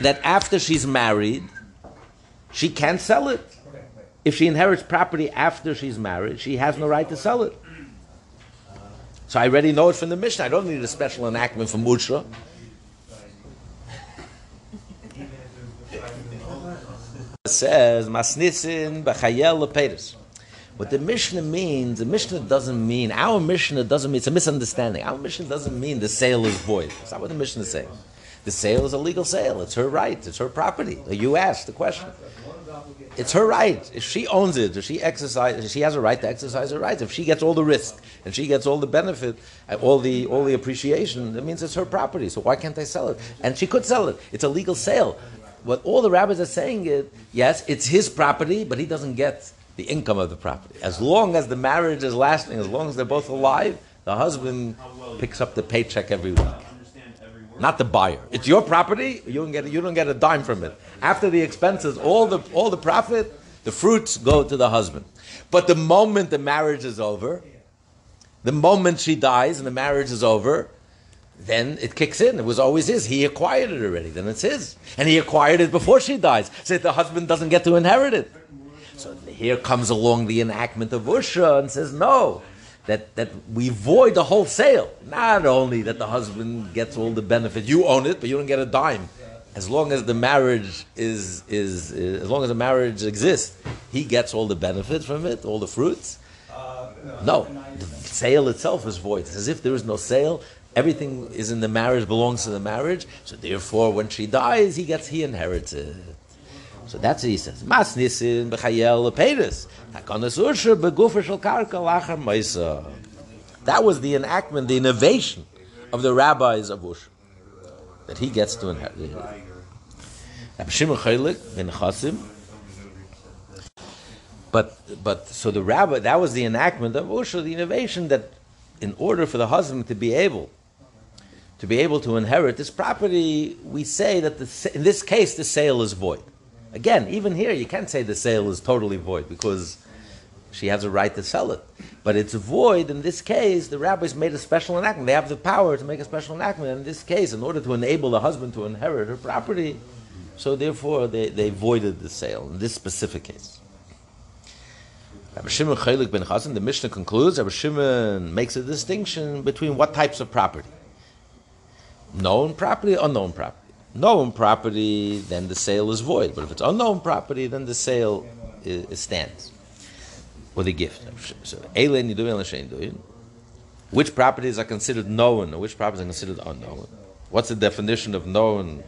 that after she's married, she can't sell it. If she inherits property after she's married, she has no right to sell it. So I already know it from the Mishnah. I don't need a special enactment from. It says Masnisin b'chayel lepedes. What the Mishnah means, the Mishnah doesn't mean our Mishnah doesn't mean it's a misunderstanding. Our Mishnah doesn't mean the sale is void. That's not what the Mishnah is saying. The sale is a legal sale. It's her right. It's her property. You asked the question. It's her right. If she owns it, if she exercises, she has a right to exercise her rights. If she gets all the risk and she gets all the benefit, uh, all the all the appreciation, that means it's her property. So why can't they sell it? And she could sell it. It's a legal sale. What all the rabbis are saying is, yes, it's his property, but he doesn't get the income of the property. As long as the marriage is lasting, as long as they're both alive, the husband picks up the paycheck every week. Not the buyer. It's your property. You don't get you don't get a dime from it. After the expenses, all the all the profit, the fruits go to the husband. But the moment the marriage is over, the moment she dies and the marriage is over, then it kicks in. It was always his. He acquired it already. Then it's his, and he acquired it before she dies. So the husband doesn't get to inherit it. So here comes along the enactment of Usha and says no. That, that we void the whole sale. Not only that the husband gets all the benefit, you own it, but you don't get a dime. As long as the marriage is, is, is as long as the marriage exists, he gets all the benefits from it, all the fruits. No, the sale itself is void. It's as if there is no sale. Everything is in the marriage, belongs to the marriage. So therefore, when she dies, he gets, he inherits it. So that's what he says. Mas nisin b'chayel begufer shel karka lachar maisa. That was the enactment, the innovation of the rabbis of Usha. That he gets to inherit. Rabbi Shimon Chaylik ben. But, but, so the rabbi, that was the enactment of Usha, the innovation that in order for the husband to be able to be able to inherit this property, we say that the, in this case the sale is void. Again, even here you can't say the sale is totally void because she has a right to sell it. But it's void in this case. The rabbis made a special enactment. They have the power to make a special enactment. In this case, in order to enable the husband to inherit her property, so therefore they, they voided the sale in this specific case. Rabbi Shimon Chaylik ben Chazan, the Mishnah concludes, Rabbi Shimon makes a distinction between what types of property. Known property, unknown property. Known property, then the sale is void. But if it's unknown property, then the sale is, is stands. Or the gift. So. Which properties are considered known or which properties are considered unknown? What's the definition of known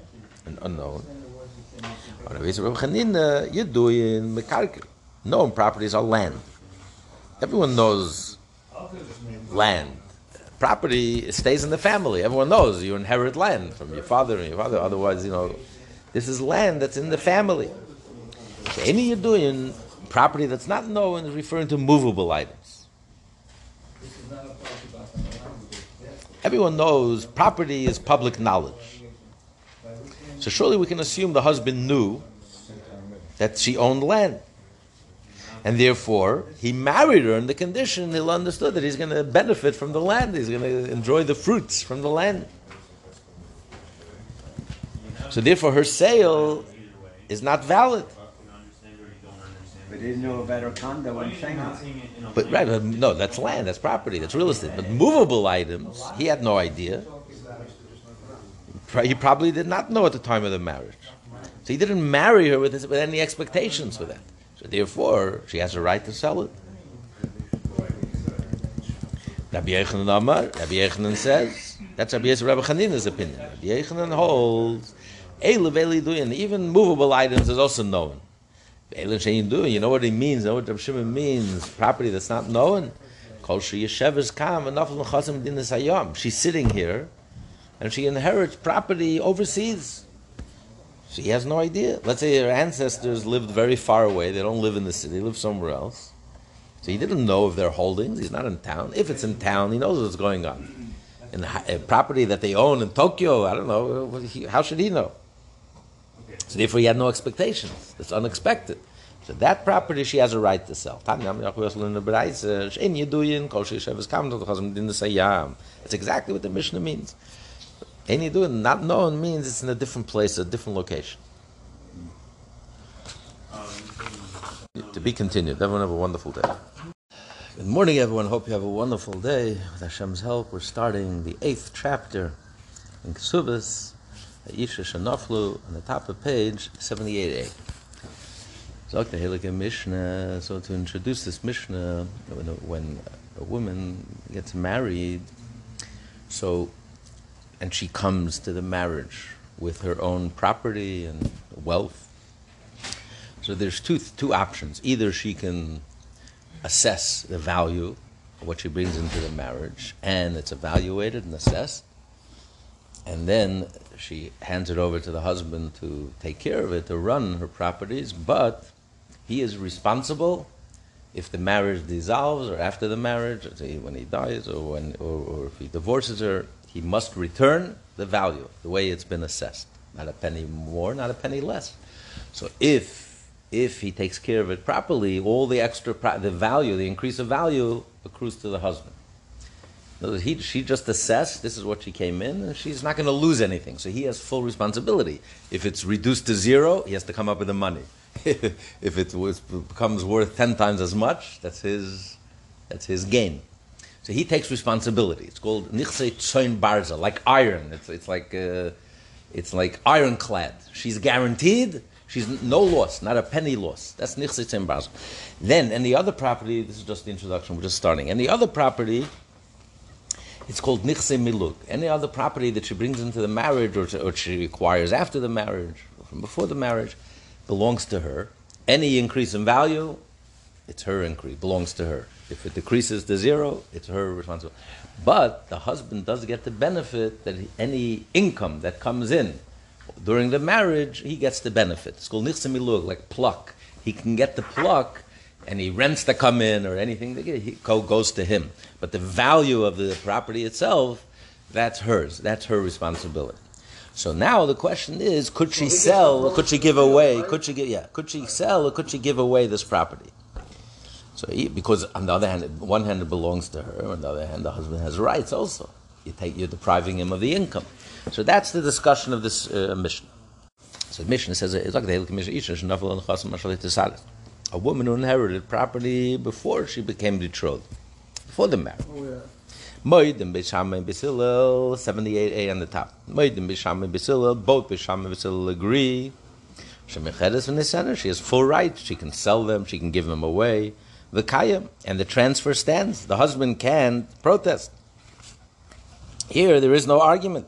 and unknown? Known properties are land. Everyone knows land. Property stays in the family. Everyone knows you inherit land from your father and your father. Otherwise, you know, this is land that's in the family. So any you're doing property that's not known is referring to movable items. Everyone knows property is public knowledge. So surely we can assume the husband knew that she owned land. And therefore, he married her on the condition he'll understood that he's going to benefit from the land. He's going to enjoy the fruits from the land. So therefore, her sale is not valid. You understand or you don't understand. But he knew about her condo in Shanghai. not seeing it in a But right, but no, that's land, that's property, that's real estate. But movable items, he had no idea. He probably did not know at the time of the marriage. So he didn't marry her with, his, with any expectations for that. So therefore, she has a right to sell it. Rabbi Yechanan Amar, Rabbi Yechanan says, that's Rabbi Yisrael Rabbi Chanina's opinion. Rabbi Yechanan holds, even movable items is also known. You know what he means, you know what Rabbi Shimon means, property that's not known. She's sitting here, and she inherits property overseas. She has no idea. Let's say her ancestors lived very far away, they don't live in the city, they live somewhere else. So he didn't know of their holdings. He's not in town. If it's in town, he knows what's going on. In a property that they own in Tokyo, I don't know. How should he know? So therefore, he had no expectations. It's unexpected. So that property she has a right to sell. It's exactly what the Mishnah means. Any doing not known means it's in a different place, a different location. To be continued. Everyone have a wonderful day. Good morning, everyone. Hope you have a wonderful day. With Hashem's help, we're starting the eighth chapter in Kesubas, Isha Shanaflu, on the top of page 78a. So, Mishnah. So, to introduce this Mishnah, when a woman gets married, so, and she comes to the marriage with her own property and wealth. So, there's two two options. Either she can assess the value of what she brings into the marriage, and it's evaluated and assessed, and then she hands it over to the husband to take care of it, to run her properties, but he is responsible if the marriage dissolves or after the marriage, when he dies or, when, or, or if he divorces her, he must return the value, the way it's been assessed. Not a penny more, not a penny less. So if if he takes care of it properly, all the extra the value, the increase of value accrues to the husband. He, she just assessed this is what she came in, and she's not going to lose anything. So he has full responsibility. If it's reduced to zero, he has to come up with the money. if it was, becomes worth ten times as much, that's his, that's his gain. So he takes responsibility. It's called nichse tzoin barza, like iron. It's, it's like uh, it's like ironclad. She's guaranteed. She's no loss, not a penny loss. That's nichse tzoin barza. Then, and the other property. This is just the introduction. We're just starting. And the other property. It's called nichse miluk. Any other property that she brings into the marriage or, or she acquires after the marriage, or from before the marriage, belongs to her. Any increase in value, it's her increase, belongs to her. If it decreases to zero, it's her responsibility. But the husband does get the benefit that any income that comes in during the marriage, he gets the benefit. It's called nichsemilug, like pluck. He can get the pluck, and he rents that come in or anything that he goes to him. But the value of the property itself, that's hers. That's her responsibility. So now the question is, could she sell, could she give away, could she give, yeah, could she sell or could she give away this property? So because on the other hand, one hand it belongs to her, on the other hand the husband has rights also. You take, you're depriving him of the income. So that's the discussion of this uh, Mishnah. So the Mishnah says, it's like the Hill Commission. a woman who inherited property before she became betrothed, before the marriage. Oh, yeah. Moedim Beis Shammai Basilil, 78a on the top. Moedim Beis Shammai Basilil, both Beis Shammai Basilil agree. Shemechedes in the center, she has full rights. She can sell them, she can give them away. The kaya and the transfer stands. The husband can protest. Here, there is no argument.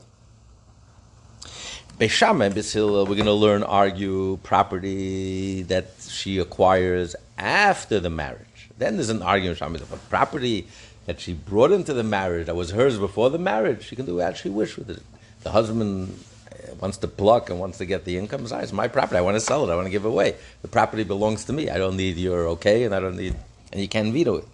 Beis Shammai Basilil, we're going to learn argue property that she acquires after the marriage. Then there's an argument, about property that she brought into the marriage that was hers before the marriage, she can do as she wishes with it. The husband uh, wants to pluck and wants to get the income. It's my property. I want to sell it. I want to give it away. The property belongs to me. I don't need your okay, and I don't need, and you can't veto it.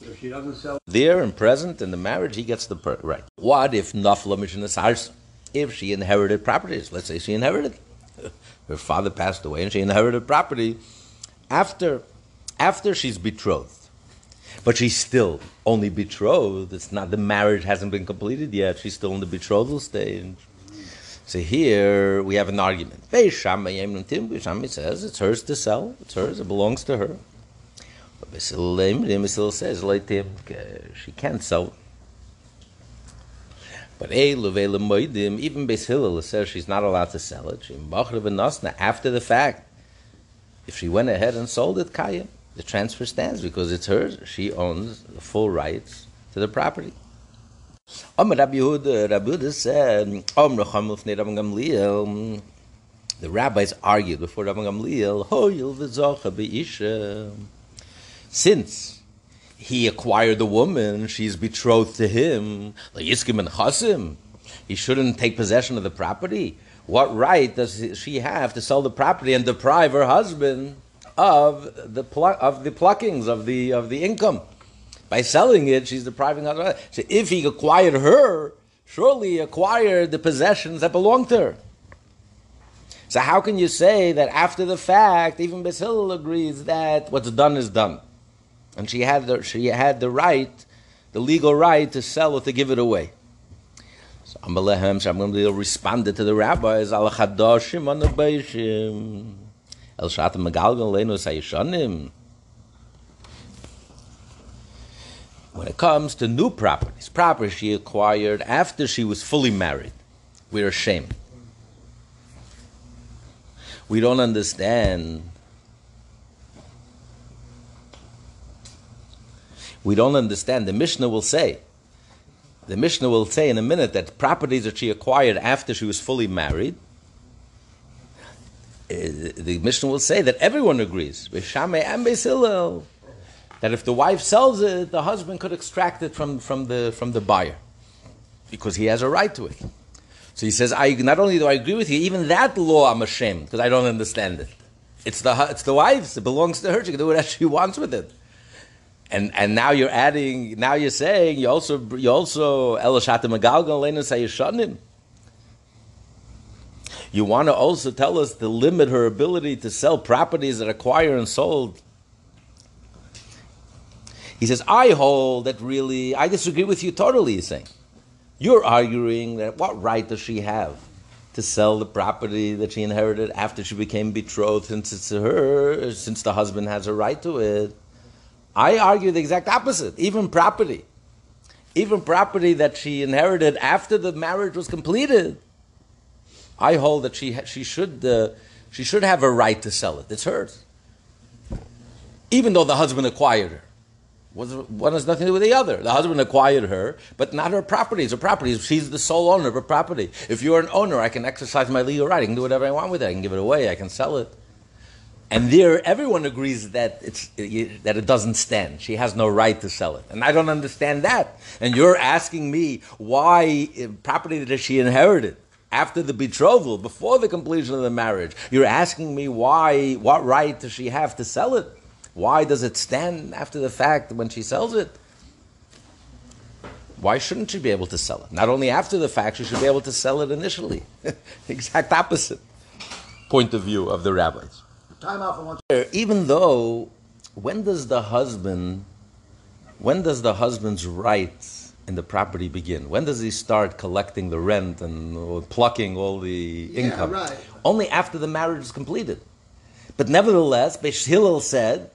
If she doesn't sell there and present in the marriage, he gets the per- right. What if nafla mishnasars? If she inherited properties, let's say she inherited, her father passed away, and she inherited property after after she's betrothed but she's still only betrothed. It's not the marriage hasn't been completed yet. She's still in the betrothal stage. So here we have an argument. Beis Shammai says it's hers to sell. It's hers. It belongs to her. Basil says she can't sell. But even Beis Hillel says she's not allowed to sell it. She After the fact, if she went ahead and sold it, kayim the transfer stands because it's hers. She owns the full rights to the property. The rabbis argued before Rabbi Gamliel, since he acquired the woman, she's betrothed to him, Yiskim and Chasim, he shouldn't take possession of the property. What right does she have to sell the property and deprive her husband of the pl- of the pluckings of the of the income. By selling it, she's depriving her. So if he acquired her, surely he acquired the possessions that belong to her. So how can you say that after the fact, even Basil agrees that what's done is done, and she had the she had the right, the legal right to sell or to give it away. So Amalehem Shamgamliel responded to the rabbis, Al Chadoshim on the Beishim, El Shatam Megalgan Lenu Sayishanim. When it comes to new properties, property she acquired after she was fully married, we're ashamed. We don't understand. We don't understand. The Mishnah will say, the Mishnah will say in a minute that properties that she acquired after she was fully married, uh, the Mishnah will say that everyone agrees, that if the wife sells it, the husband could extract it from, from, the, from the buyer because he has a right to it. So he says, I, not only do I agree with you, even that law I'm ashamed because I don't understand it. It's the, it's the wife's, it belongs to her, she can do whatever she wants with it. And, and now you're adding, now you're saying, you also, you also, Elashata Magalgal Lena Sayishanim. You want to also tell us to limit her ability to sell properties that acquire and sold. He says, I hold that really, I disagree with you totally, he's saying. You're arguing that what right does she have to sell the property that she inherited after she became betrothed, since it's her, since the husband has a right to it? I argue the exact opposite. Even property, even property that she inherited after the marriage was completed, I hold that she she should uh, she should have a right to sell it. It's hers, even though the husband acquired her. One has nothing to do with the other. The husband acquired her, but not her properties. Her properties. She's the sole owner of her property. If you're an owner, I can exercise my legal right. I can do whatever I want with it. I can give it away. I can sell it. And there, everyone agrees that it's that it doesn't stand. She has no right to sell it, and I don't understand that. And you're asking me why uh, property that she inherited after the betrothal, before the completion of the marriage, you're asking me why, what right does she have to sell it? Why does it stand after the fact when she sells it? Why shouldn't she be able to sell it? Not only after the fact, she should be able to sell it initially. exact opposite point of view of the rabbis. Time out for one. Even though, when does the husband, when does the husband's rights in the property begin? When does he start collecting the rent and plucking all the income? right. Only after the marriage is completed. But nevertheless, Beis Hillel said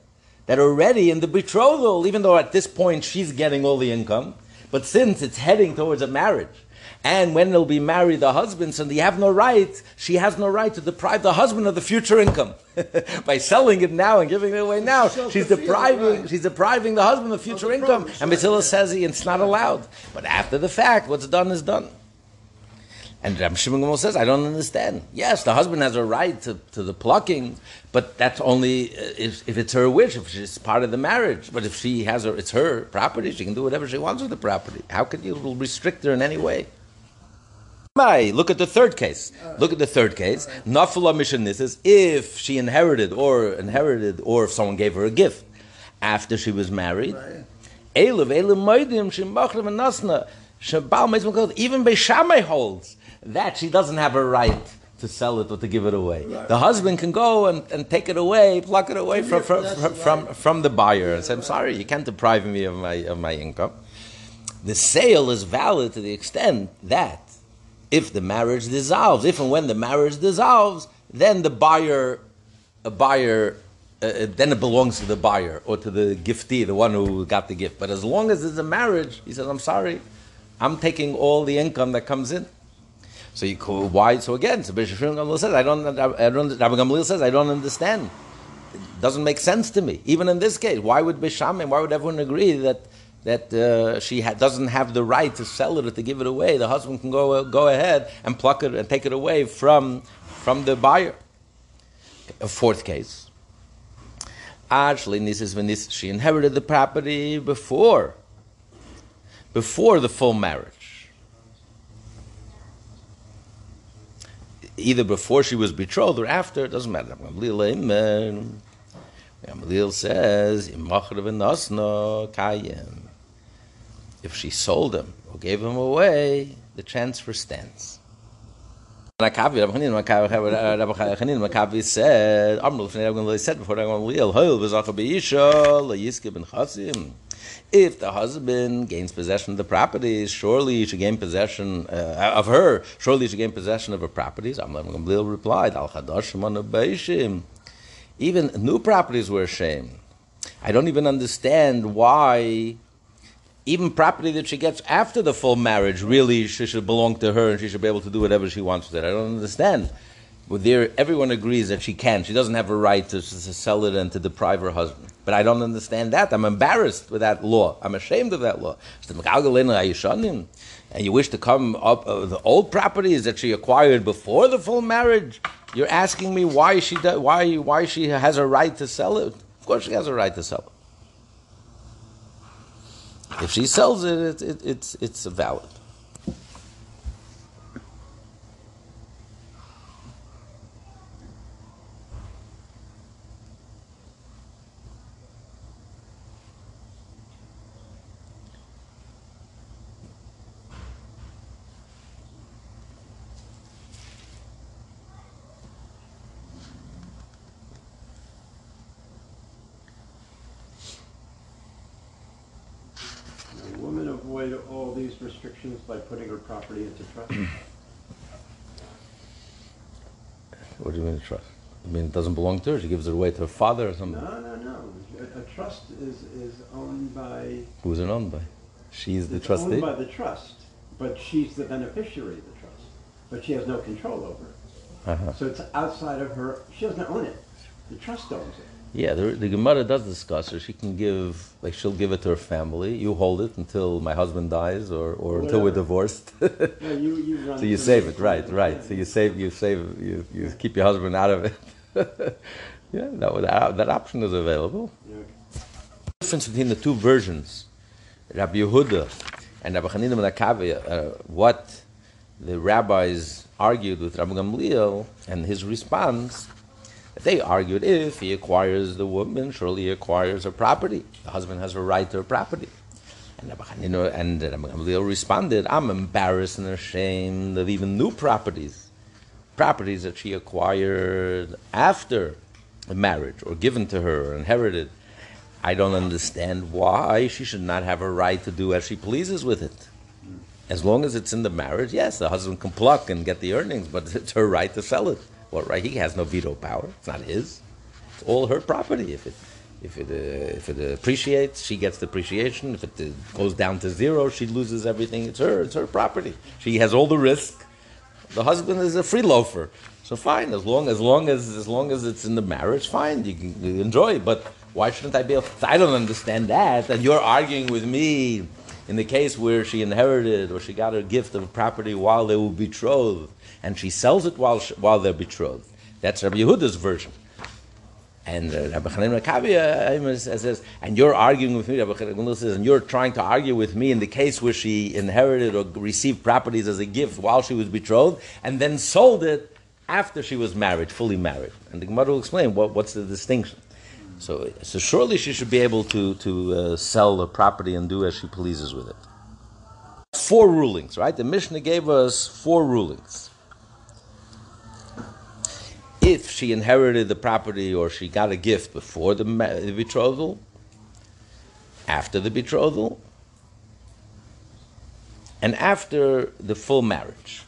that already in the betrothal, even though at this point she's getting all the income, but since it's heading towards a marriage, and when they'll be married, the husband, and they have no right, she has no right to deprive the husband of the future income. By selling it now and giving it away now, she's depriving, right. she's depriving the husband of future income. And. Basila says he, it's not allowed. But after the fact, what's done is done. And Rabbi Shimon says, I don't understand. Yes, the husband has a right to, to the plucking, but that's only uh, if, if it's her wish, if she's part of the marriage. But if she has her, it's her property, she can do whatever she wants with the property. How can you restrict her in any way? Look at the third case. Uh, look at the third case. Nafula Mishanis is if she inherited or inherited or if someone gave her a gift after she was married. Eilev, eilev moedim, shemachlev and nasna, shebal meizim Even Beishamai holds that she doesn't have a right to sell it or to give it away. The husband can go and, and take it away, pluck it away from, from, from, from, from the buyer and say, I'm sorry, you can't deprive me of my, of my income. The sale is valid to the extent that if the marriage dissolves, if and when the marriage dissolves, then the buyer, a buyer, uh, uh, then it belongs to the buyer or to the giftee, the one who got the gift. But as long as it's a marriage, he says, "I'm sorry, I'm taking all the income that comes in." So you call, why? So again, so Bishop Shimon says, "I don't." I don't. Rabbi Gamliel says, "I don't understand." It doesn't make sense to me. Even in this case, why would Bishamim, why would everyone agree that that uh, she ha- doesn't have the right to sell it or to give it away? The husband can go go ahead and pluck it and take it away from from the buyer. A fourth case. Actually, this is when this, she inherited the property before before the full marriage. Either before she was betrothed or after, it doesn't matter. Gamaliel says, "Im machar v'nosno kayim." If she sold him or gave him away, the transfer stands. Rabbi Rabbi Rabbi Rabbi. If the husband gains possession of the properties, surely he should gain possession uh, of her. Surely he should gain possession of her properties. Amrul Gamaliel replied, Al chadash manu be'ishim. Even new properties were a shame. I don't even understand why even property that she gets after the full marriage really she should belong to her and she should be able to do whatever she wants with it. I don't understand. But there, everyone agrees that she can. She doesn't have a right to, to sell it and to deprive her husband. But I don't understand that. I'm embarrassed with that law. I'm ashamed of that law. And you wish to come up uh, the old properties that she acquired before the full marriage. You're asking me why she do, why why she has a right to sell it. Of course, she has a right to sell it. If she sells it, it, it it's it's valid. A woman avoid all these restrictions by putting her property into trust. What do you mean trust? I mean it doesn't belong to her. She gives it away to her father or something. No, no, no. A, a trust is, is owned by, Who's it owned by? She's the trustee. owned by the trust, but she's the beneficiary of the trust. But she has no control over it. Uh-huh. So it's outside of her, she doesn't own it. The trust owns it. Yeah, the, the Gemara does discuss her. She can give, like, she'll give it to her family. You hold it until my husband dies, or, or until we're divorced. No, you, you so you save it, right, right. So you save, you save, you, you keep your husband out of it. yeah, that, that, that option is available. Yeah. difference between the two versions, Rabbi Yehuda and Rabbi Chanina ben Akavi, uh, what the rabbis argued with Rabbi Gamliel and his response, they argued if he acquires the woman, surely he acquires her property. The husband has a right to her property. And Rabbi Chanina and Rabbi Gamliel responded, I'm embarrassed and ashamed of even new properties, properties that she acquired after marriage or given to her or inherited. I don't understand why she should not have a right to do as she pleases with it. As long as it's in the marriage, yes, the husband can pluck and get the earnings, but it's her right to sell it. Right? He has no veto power. It's not his. It's all her property. If it if it uh, if it appreciates, she gets the appreciation. If it uh, goes down to zero, she loses everything. It's her. It's her property. She has all the risk. The husband is a free loafer. So fine, as long as long as as long as it's in the marriage, fine, you can enjoy. But why shouldn't I be able? I don't understand that. And you're arguing with me in the case where she inherited or she got her gift of property while they were betrothed, and she sells it while she, while they're betrothed. That's Rabbi Yehuda's version. And uh, Rabbi Chanan Rakabi uh, says, and you're arguing with me, Rabbi Chanan says, and you're trying to argue with me in the case where she inherited or received properties as a gift while she was betrothed, and then sold it after she was married, fully married. And the Gemara will explain what, what's the distinction. So, so surely she should be able to, to uh, sell the property and do as she pleases with it. Four rulings, right? The Mishnah gave us four rulings if she inherited the property or she got a gift before the, the betrothal, after the betrothal, and after the full marriage. She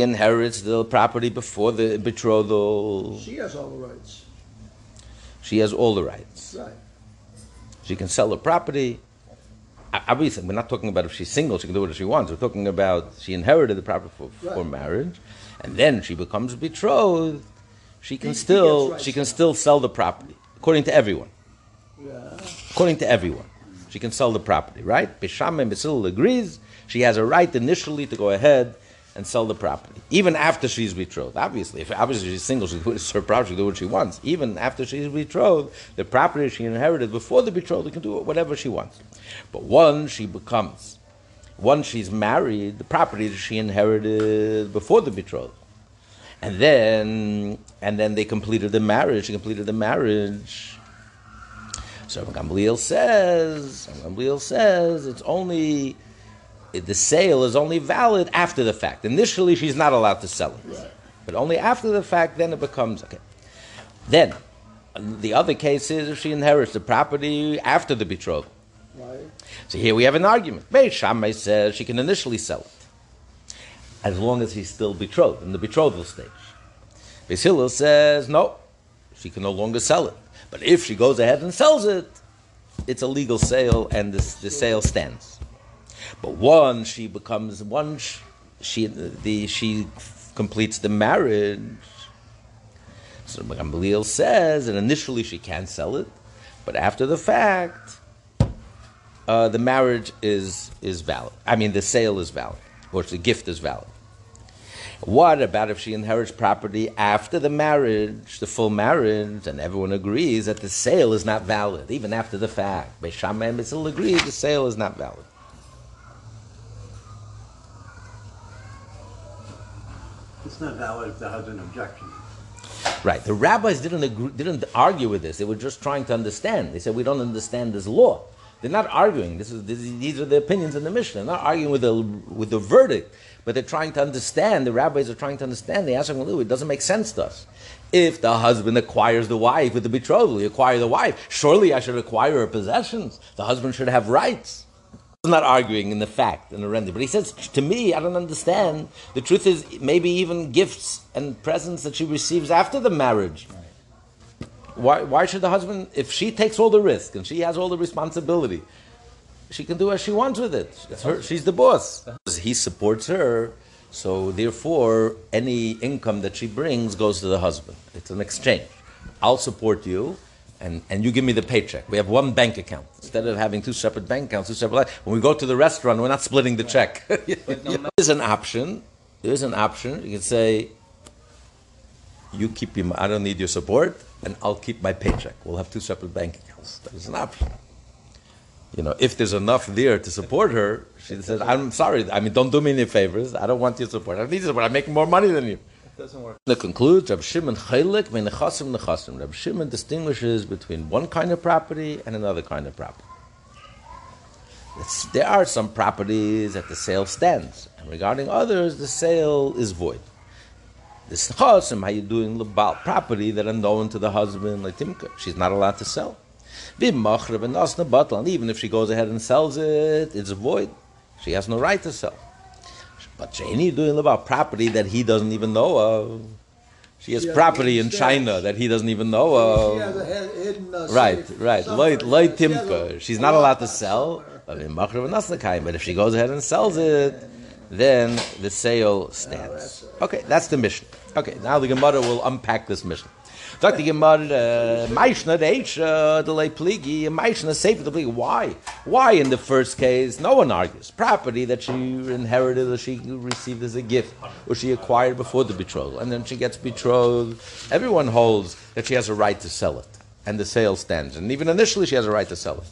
inherits the property before the betrothal. She has all the rights. She has all the rights. Right. She can sell the property. Obviously, we're not talking about if she's single, she can do what she wants. We're talking about she inherited the property for, for marriage, and then she becomes betrothed. She can He- he still rights she can now. still sell the property according to everyone. Yeah. According to everyone, she can sell the property. Right? Bisham and Basil agrees. She has a right initially to go ahead and sell the property, even after she's betrothed. Obviously, if obviously she's single, she it's her property. She do what she wants. Even after she's betrothed, the property she inherited before the betrothal can do whatever she wants. But once she becomes, once she's married, the property that she inherited before the betrothal, And then, and then they completed the marriage. She completed the marriage. So Gamliel says, Gamliel says, it's only the sale is only valid after the fact. Initially, she's not allowed to sell it, Right. but only after the fact. Then it becomes okay. Then, the other case is if she inherits the property after the betrothal. Right. So here we have an argument. Beis Shammai says she can initially sell it, as long as he's still betrothed in the betrothal stage. Beis Hillel says no, she can no longer sell it. But if she goes ahead and sells it, it's a legal sale, and the, the sale stands. But once she becomes once she the she completes the marriage. So Gamaliel says that initially she can't sell it, but after the fact, uh, the marriage is is valid. I mean, the sale is valid, or the gift is valid. What about if she inherits property after the marriage, the full marriage, and everyone agrees that the sale is not valid, even after the fact? Beis Shammai and Mitzvah agree the sale is not valid. Not valid if the husband objects. Right. The rabbis didn't agree, didn't argue with this. They were just trying to understand. They said we don't understand this law. They're not arguing. This is this, is- these are the opinions in the Mishnah. They're not arguing with the with the verdict, but they're trying to understand. The rabbis are trying to understand. They ask them, it doesn't make sense to us. If the husband acquires the wife with the betrothal, you acquire the wife. Surely I should acquire her possessions. The husband should have rights. Not arguing in the fact and the render, but he says to me, I don't understand. The truth is, maybe even gifts and presents that she receives after the marriage. Why, why should the husband, if she takes all the risk and she has all the responsibility, she can do as she wants with it. Her, she's the boss. He supports her, so therefore, any income that she brings goes to the husband. It's an exchange. I'll support you, and, and you give me the paycheck. We have one bank account instead of having two separate bank accounts. Two separate. When we go to the restaurant, we're not splitting the check. There's an option. There's an option. You can say, you keep your, I don't need your support, and I'll keep my paycheck. We'll have two separate bank accounts. That is an option. You know, if there's enough there to support her, she says, I'm sorry, I mean, don't do me any favors. I don't want your support. I need your support. I'm making more money than you. It doesn't work. To conclude, Rab Shimon Chaylik min nechasim nechasim. Rab Shimon distinguishes between one kind of property and another kind of property. It's- there are some properties that the sale stands, and regarding others, the sale is void. This nechasim, how you doing lebal property that are known to the husband, like Timka, she's not allowed to sell. And even if she goes ahead and sells it, it's void. She has no right to sell. But Janie doing about property that he doesn't even know of. She has She property in China that he doesn't even know She has of. hidden, uh, Right, right. somewhere. Loy, loy Yeah, she has Timka. She's not allowed to sell. But in Machrev and But if she goes ahead and sells it, then the sale stands. Okay, that's the Mishnah. Okay, now the Gemara will unpack this Mishnah. Sagt die Gemara, uh, Meishna de Eisha, de uh, lei Pligi, Meishna safe the Pligi. Why? Why in the first case, no one argues. Property that she inherited or she received as a gift or she acquired before the betrothal. And then she gets betrothed. Everyone holds that she has a right to sell it. And the sale stands. And even initially she has a right to sell it.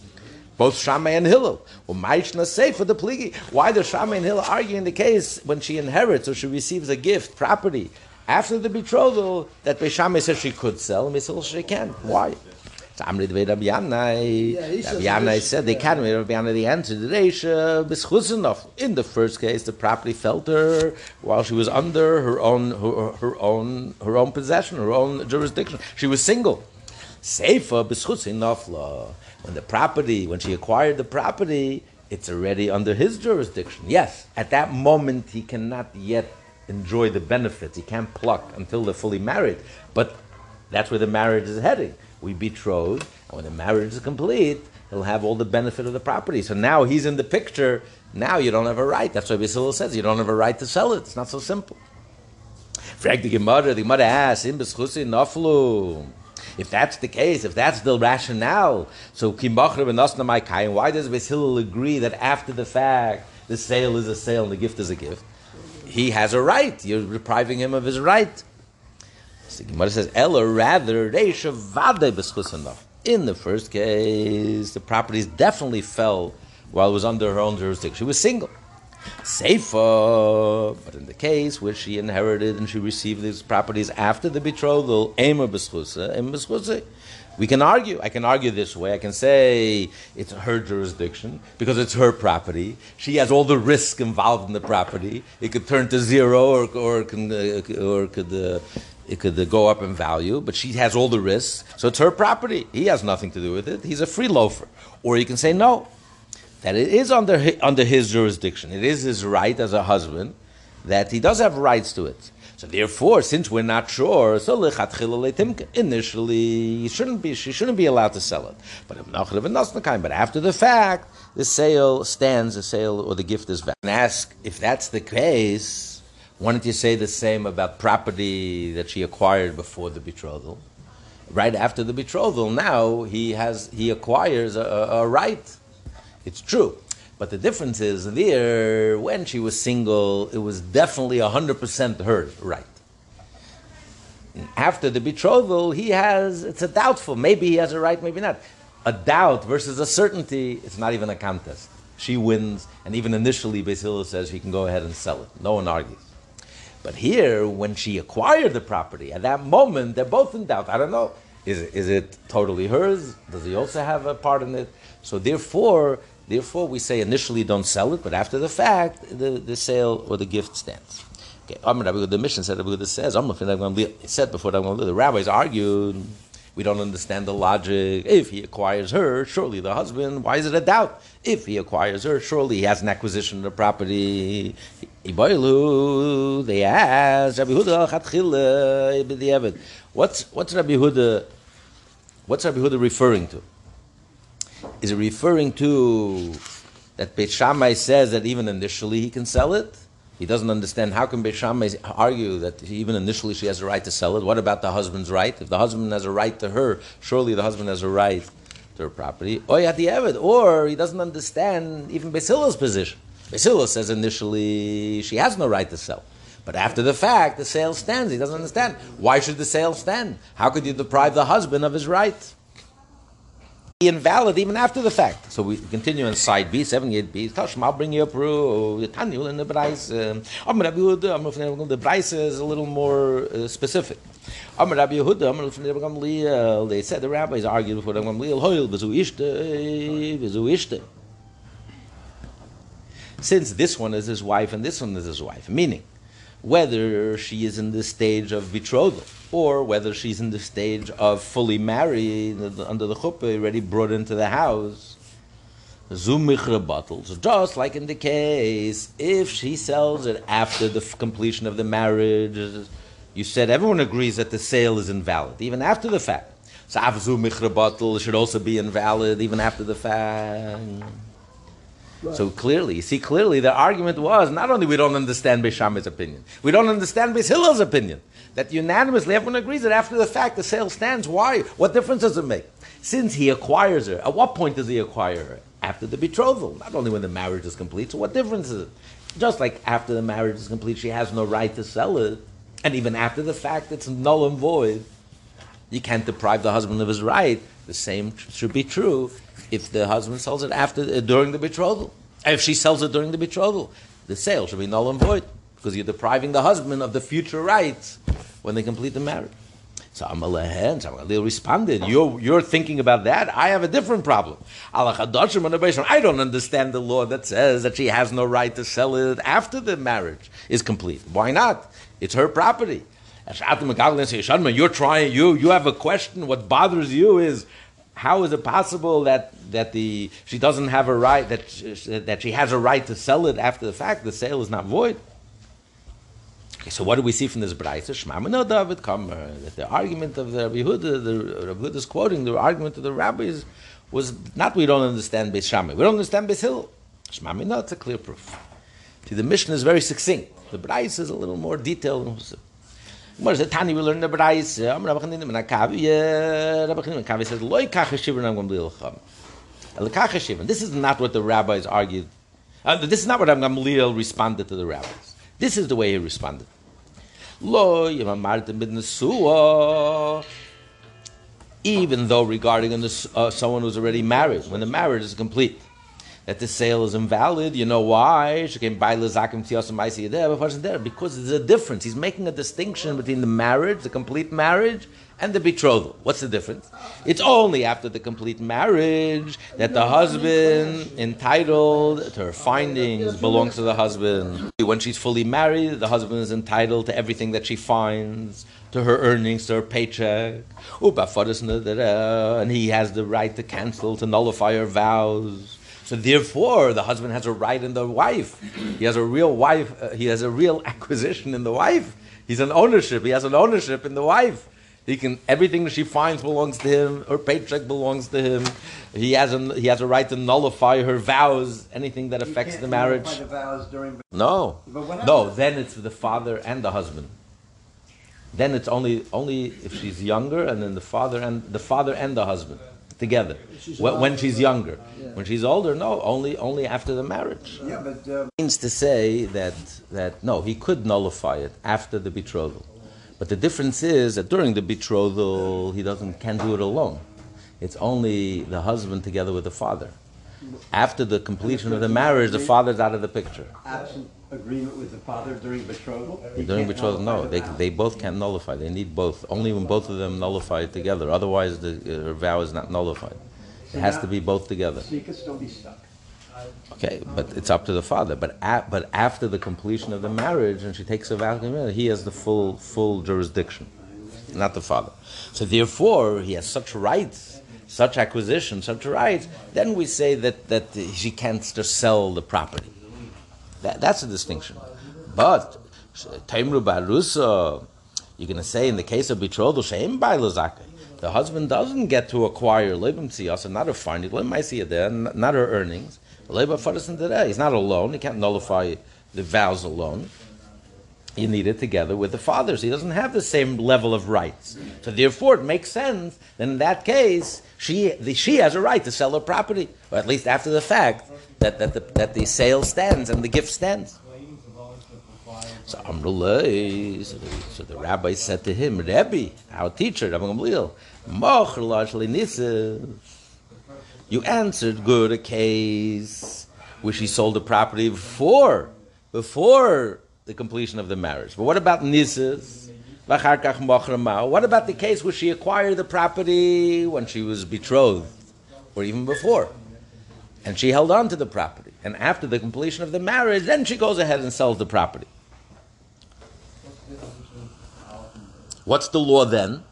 Both Shammai and Hillel. Well, Maishna say for the pligi. Why does Shammai and Hillel argue in the case when she inherits or she receives a gift, property, after the betrothal, that Beis Shammai says she could sell, and Beisil she can't? Why? So Amri Dvei Rabbi Yannai. Yeah, he says Rabbi Yannai said, they can't. Rabbi Yannai, the answer, the Reisha, B'schus In the first case, the property fell to her while she was under her own, her, her own, her own possession, her own jurisdiction. She was single. B'schus nafla. When the property, when she acquired the property, it's already under his jurisdiction. Yes, at that moment he cannot yet enjoy the benefits. He can't pluck until they're fully married. But that's where the marriage is heading. We betroth, and when the marriage is complete, he'll have all the benefit of the property. So now he's in the picture. Now you don't have a right. That's why Basil says you don't have a right to sell it. It's not so simple. Frag the Gemara, the Gemara asks, "In beschusi naflu." If that's the case, if that's the rationale, so kimachre benasna my kain, why does Basil agree that after the fact the sale is a sale and the gift is a gift? He has a right. You're depriving him of his right. Gemara says, "Ella rather reisha vade. In the first case, the properties definitely fell while it was under her own jurisdiction. She was single. Safer, but in the case where she inherited and she received these properties after the betrothal, Ema Beschusa, Ema Beschusa. We can argue. I can argue this way. I can say it's her jurisdiction because it's her property. She has all the risk involved in the property. It could turn to zero, or or can, uh, or could uh, it could uh, go up in value. But she has all the risks, so it's her property. He has nothing to do with it. He's a free loafer. Or you can say no, that it is under under his jurisdiction. It is his right as a husband that he does have rights to it. So therefore, since we're not sure, so initially shouldn't be she shouldn't be allowed to sell it. But but after the fact, the sale stands, the sale or the gift is valid. And ask if that's the case. Why don't you say the same about property that she acquired before the betrothal? Right after the betrothal, now he has he acquires a, a right. It's true. But the difference is there, when she was single, it was definitely 100% her right. After the betrothal, he has, it's a doubtful. Maybe he has a right, maybe not. A doubt versus a certainty, it's not even a contest. She wins, and even initially, Hillel says he can go ahead and sell it. No one argues. But here, when she acquired the property, at that moment, they're both in doubt. I don't know. Is is it totally hers? Does he also have a part in it? So therefore, therefore, we say initially don't sell it, but after the fact, the, the sale or the gift stands. Okay, Amr Rabbi the Mishnah said Rabbi says, he said before Rabbi Yehuda, the rabbis argued, we don't understand the logic. If he acquires her, surely the husband, why is it a doubt? If he acquires her, surely he has an acquisition of the property. Iboilu, they ask, Rabbi Chatchila, What's, what's Rabbi Yehuda, what's Rabbi Yehuda referring to? Is it referring to that Beit Shammai says that even initially he can sell it? He doesn't understand how can Beit Shammai argue that even initially she has a right to sell it. What about the husband's right? If the husband has a right to her, surely the husband has a right to her property. Or the or he doesn't understand even Beis Hillel's position. Basila says initially she has no right to sell. But after the fact, the sale stands. He doesn't understand. Why should the sale stand? How could you deprive the husband of his right? Be invalid even after the fact. So we continue on side B, 78B. Tashma, I'll bring you a proof. Tanu in the Braisa. Amr Rabbi Yehuda, Amr Rabbi The Braisa is a little more uh, specific. Amr Rabbi Yehuda, Amr Rabbi Gamliel. They said the rabbis argued before Rabbi Gamliel. Hoil, vizu ishte, vizu ishte. Since this one is his wife and this one is his wife, meaning whether she is in the stage of betrothal or whether she's in the stage of fully married under the chuppah, already brought into the house. Zumichra bottles, just like in the case if she sells it after the completion of the marriage. You said everyone agrees that the sale is invalid, even after the fact. So Avzu Michra should also be invalid even after the fact. So clearly, see clearly the argument was not only we don't understand Beisham's opinion, we don't understand Beis opinion. That unanimously everyone agrees that after the fact the sale stands. Why? What difference does it make? Since he acquires her, at what point does he acquire her? After the betrothal, not only when the marriage is complete. So what difference is it? Just like after the marriage is complete, she has no right to sell it, and even after the fact, it's null and void. You can't deprive the husband of his right. The same should be true if the husband sells it after uh, during the betrothal. If she sells it during the betrothal, the sale should be null and void because you're depriving the husband of the future rights when they complete the marriage. So Amalehen, so Amalil responded, you're, you're thinking about that? I have a different problem. And I don't understand the law that says that she has no right to sell it after the marriage is complete. Why not? It's her property. You're trying, you, you have a question. What bothers you is how is it possible that, that the, she doesn't have a right, that, she- that she has a right to sell it after the fact? The sale is not void. Okay, so what do we see from this Braisa? Shema no David Kamar. Uh, that the argument of the Rabbi Yehuda, the Rabbi Yehuda is quoting the argument of the rabbis was not we don't understand Beis Shammai, we don't understand Beis Hillel. Shema no, it's a clear proof. See, the Mishnah is very succinct. The Braisa is a little more detailed. It? Tani, we the Braisa. Am Rabbi Akavi, uh, Rabbi Akavi says, Loi. This is not what the rabbis argued. Uh, this is not what Gamliel responded to the rabbis. This is the way he responded. Lo. Even though regarding a uh, someone who's already married, when the marriage is complete, that the sale is invalid. You know why? Because there's a difference. He's making a distinction between the marriage, the complete marriage, and the betrothal. What's the difference? It's only after the complete marriage that the husband entitled to her findings belongs to the husband. When she's fully married, the husband is entitled to everything that she finds, to her earnings, to her paycheck. And he has the right to cancel, to nullify her vows. So therefore, the husband has a right in the wife. He has a real wife. Uh, he has a real acquisition in the wife. He's an ownership. He has an ownership in the wife. He can everything that she finds belongs to him. Her paycheck belongs to him. He has a he has a right to nullify her vows. Anything that affects the marriage. the during- No, But no. Then it's the father and the husband. Then it's only only if she's younger, and then the father and the father and the husband together. She's When, when she's younger, Yeah. when she's older, no, only only after the marriage. Yeah, but, uh, Means to say that that no, he could nullify it after the betrothal, but the difference is that during the betrothal he doesn't can do it alone. It's only the husband together with the father. After the completion of the marriage, the father's out of the picture. absent agreement with the father during betrothal? he During betrothal, no, the they, they both can't nullify. They need both. Only when both of them nullify it together. Otherwise, the, uh, her vow is not nullified. It has to be both together. So you could still be stuck. Okay, but it's up to the father. But a, but after the completion of the marriage, and she takes a vow, he has the full full jurisdiction, not the father. So therefore, he has such rights, such acquisition, such rights. Then we say that that she can't just sell the property. That, that's a distinction. But Taimru Barusa, you're going to say in the case of betrothal, Sheim Bailazake, the husband doesn't get to acquire Lebim Tziyasa, not her finding, there, not her earnings. Lebim Fadasan today. He's not alone. He can't nullify the vows alone. You need it together with the fathers. He doesn't have the same level of rights. So therefore, it makes sense. Then in that case, she the, she has a right to sell her property, or at least after the fact that that the, that the sale stands and the gift stands. So so the, so the rabbi said to him, Rebbe, our teacher, Rabbi Gamliel, "Moch largely. You answered good a case where she sold the property before, before the completion of the marriage. But what about ma'o. What about the case where she acquired the property when she was betrothed, or even before? And she held on to the property. And after the completion of the marriage, then she goes ahead and sells the property. What's the law then?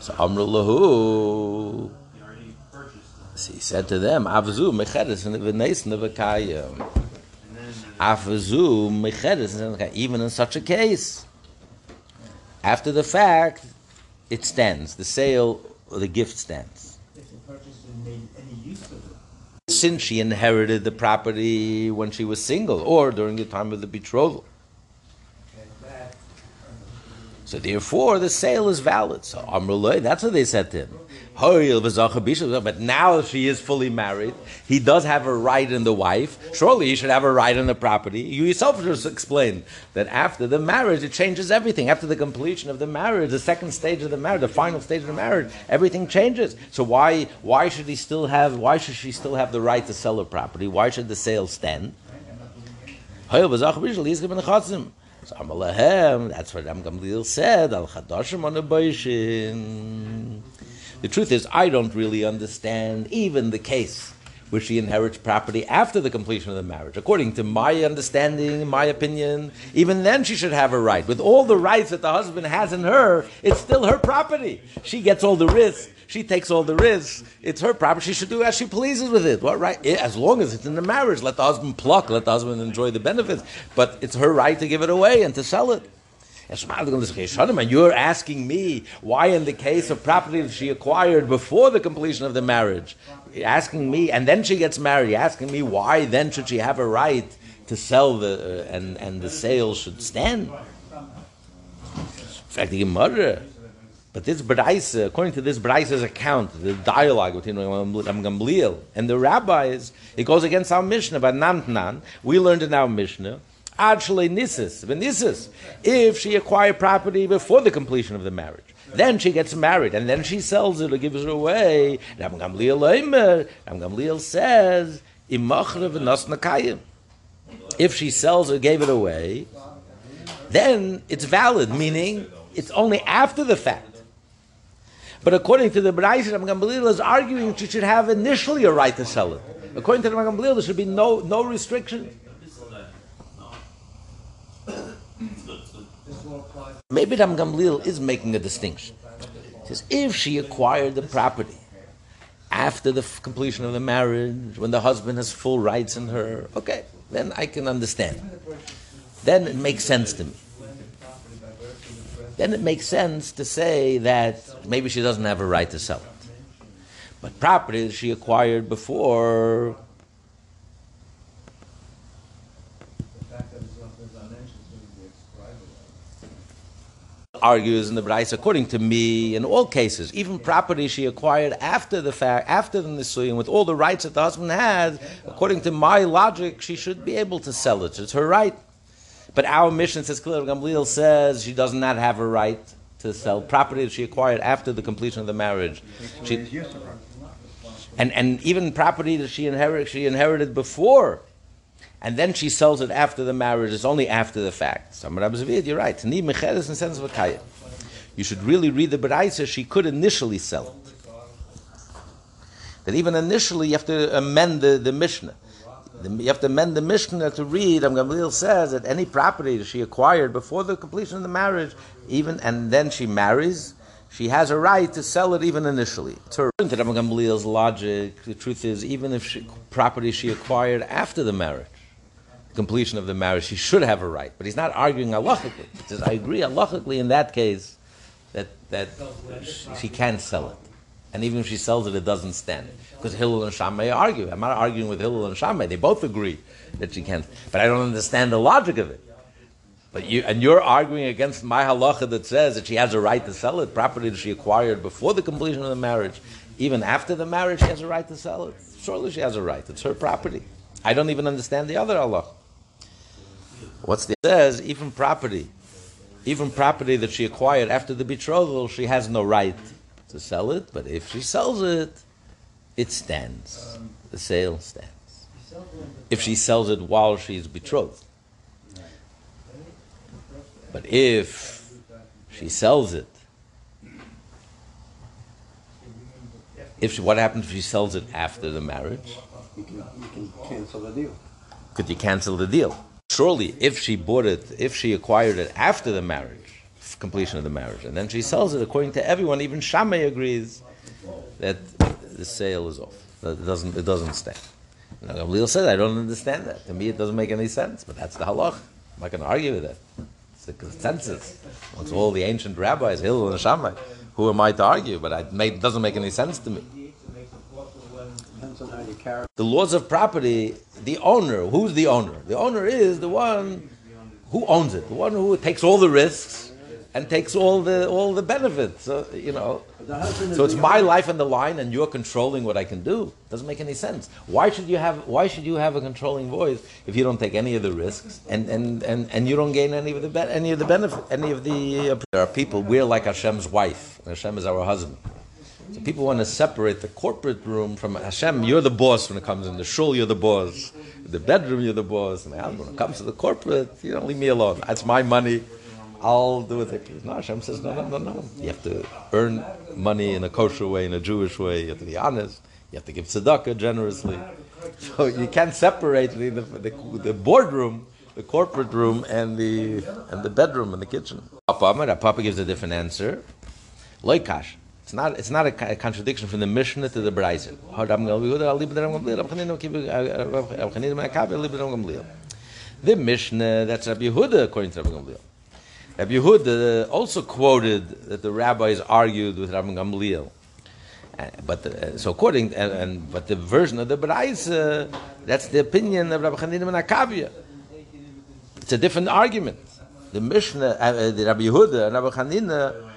So Amru lahu. He said to them, Avzu mecheres v'neis nevakayim. And then Avzu mecheres and even in such a case, after the fact, it stands. The sale, or the gift stands. if the purchaser made any use of it. Since she inherited the property when she was single or during the time of the betrothal. So therefore, the sale is valid. So Amrullah, that's what they said to him. But now she is fully married. He does have a right in the wife. Surely he should have a right in the property. You yourself just explained that after the marriage, it changes everything. After the completion of the marriage, the second stage of the marriage, the final stage of the marriage, everything changes. So why why should he still have? Why should she still have the right to sell her property? Why should the sale stand? That's what Ram Gamliel said, Al Chadashim on the Baishin. The truth is, I don't really understand even the case where she inherits property after the completion of the marriage. According to my understanding, my opinion, even then she should have a right. With all the rights that the husband has in her, it's still her property. She gets all the risks. She takes all the risks. It's her property. She should do as she pleases with it. What right? Eh, As long as it's in the marriage, let the husband pluck, let the husband enjoy the benefits. But it's her right to give it away and to sell it. You're asking me why, in the case of property that she acquired before the completion of the marriage, asking me, and then she gets married, asking me why then should she have a right to sell the uh, and and the sale should stand? In fact, the Gemara. But this Braisa, according to this Braisa's account, the dialogue between Gamliel and the rabbis, it goes against our Mishnah about Namtnan. We learned in our Mishnah Actually, nisis, venisis, if she acquired property before the completion of the marriage. Then she gets married, and then she sells it or gives it away. Ram Gamliel says. If she sells or gave it away, then it's valid, meaning it's only after the fact. But according to the B'nai Ram Gamliel is arguing she should have initially a right to sell it. According to the Ram Gamliel, there should be no no restriction. Maybe Ram Gamliel is making a distinction. He says if she acquired the property after the completion of the marriage, when the husband has full rights in her, okay, then I can understand. Then it makes sense to me. Then it makes sense to say that maybe she doesn't have a right to sell it. But property that she acquired before, The fact that it's not, there's not mentioned, shouldn't be ascribed to that. Argues in the Braisa, according to me, in all cases, even property she acquired after the fact, after the Nisuyin, with all the rights that the husband had, according to my logic, she should be able to sell it. It's her right. But our Mishnah says clearly, Gamliel says she does not have a right to sell property that she acquired after the completion of the marriage. She, and, and even property that she inherited, she inherited before, and then she sells it after the marriage. It's only after the fact. Rabbi you're right. Sense of a. You should really read the Braisa. She could initially sell it. That even initially you have to amend the, the Mishnah. You have to amend the Mishnah to read. Am Gamliel says that any property she acquired before the completion of the marriage, even and then she marries, she has a right to sell it even initially. To Am Gamliel's logic, the truth is, even if she, property she acquired after the marriage, completion of the marriage, she should have a right. But he's not arguing halachically. He says, I agree halachically in that case that that she, she can sell it. And even if she sells it, it doesn't stand. Because Hillel and Shammai argue. I'm not arguing with Hillel and Shammai. They both agree that she can't. But I don't understand the logic of it. But you and you're arguing against my halacha that says that she has a right to sell it, property that she acquired before the completion of the marriage. Even after the marriage, she has a right to sell it. Surely she has a right. It's her property. I don't even understand the other halacha. What's the it says? Even property, even property that she acquired after the betrothal, she has no right to sell it. But if she sells it, it stands. The sale stands. If she sells it while she's betrothed. But if she sells it, if she, what happens if she sells it after the marriage? You can, you can cancel the deal. Could you cancel the deal? Surely, if she bought it, if she acquired it after the marriage, completion of the marriage, and then she sells it, according to everyone, even Shammai agrees that the sale is off. That it doesn't, it doesn't stand. Now, Gamliel said, I don't understand that. To me, it doesn't make any sense, but that's the halach. I'm not going to argue with that. It's the consensus amongst all the ancient rabbis, Hillel and Shammai. Who am I to argue? But it doesn't make any sense to me. Depends on how you carry. the laws of property, the owner, who's the owner? The owner is the one who owns it, the one who takes all the risks and takes all the all the benefits. So, you know, The husband is so it's my life on the line, and you're controlling what I can do. Doesn't make any sense. Why should you have Why should you have a controlling voice if you don't take any of the risks and and, and, and you don't gain any of the be- any of the benefit any of the? Uh, there are people we're like Hashem's wife, and Hashem is our husband. People want to separate the corporate room from Hashem. You're the boss when it comes in the shul. You're the boss. The bedroom, you're the boss. And when it comes to the corporate, you don't leave me alone. That's my money. I'll do it. No, Hashem says no, no, no, no. You have to earn money in a kosher way, in a Jewish way. You have to be honest. You have to give tzedakah generously. So you can't separate the, the, the, the boardroom, the corporate room, and the and the bedroom and the kitchen. Papa, Papa gives a different answer. Loikash. It's not. It's not a, a contradiction from the Mishnah to the Braisa. The Mishnah that's Rabbi Yehuda according to Rabbi Gamliel. Rabbi Yehuda also quoted that the rabbis argued with Rabbi Gamliel. Uh, But the, so according and, and but the version of the Braisa, that's the opinion of Rabbi Chanina ben Akavia. It's a different argument. The Mishnah, uh, uh, the Rabbi Yehuda and Rabbi Chanina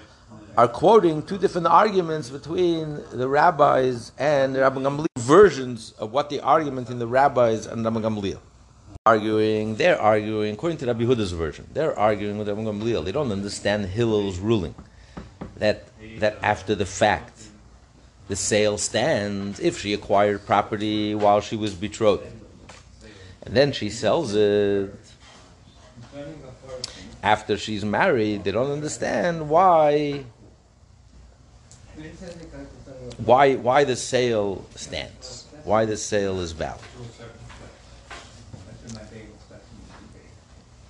are quoting two different arguments between the rabbis and Rabbi Gamliel versions of what the argument in the rabbis and Rabbi Gamliel. Arguing, they're arguing according to Rabbi Yehuda's version. They're arguing with Rabbi Gamliel. They don't understand Hillel's ruling that that after the fact the sale stands if she acquired property while she was betrothed. And then she sells it after she's married. They don't understand why why why the sale stands. Why the sale is valid.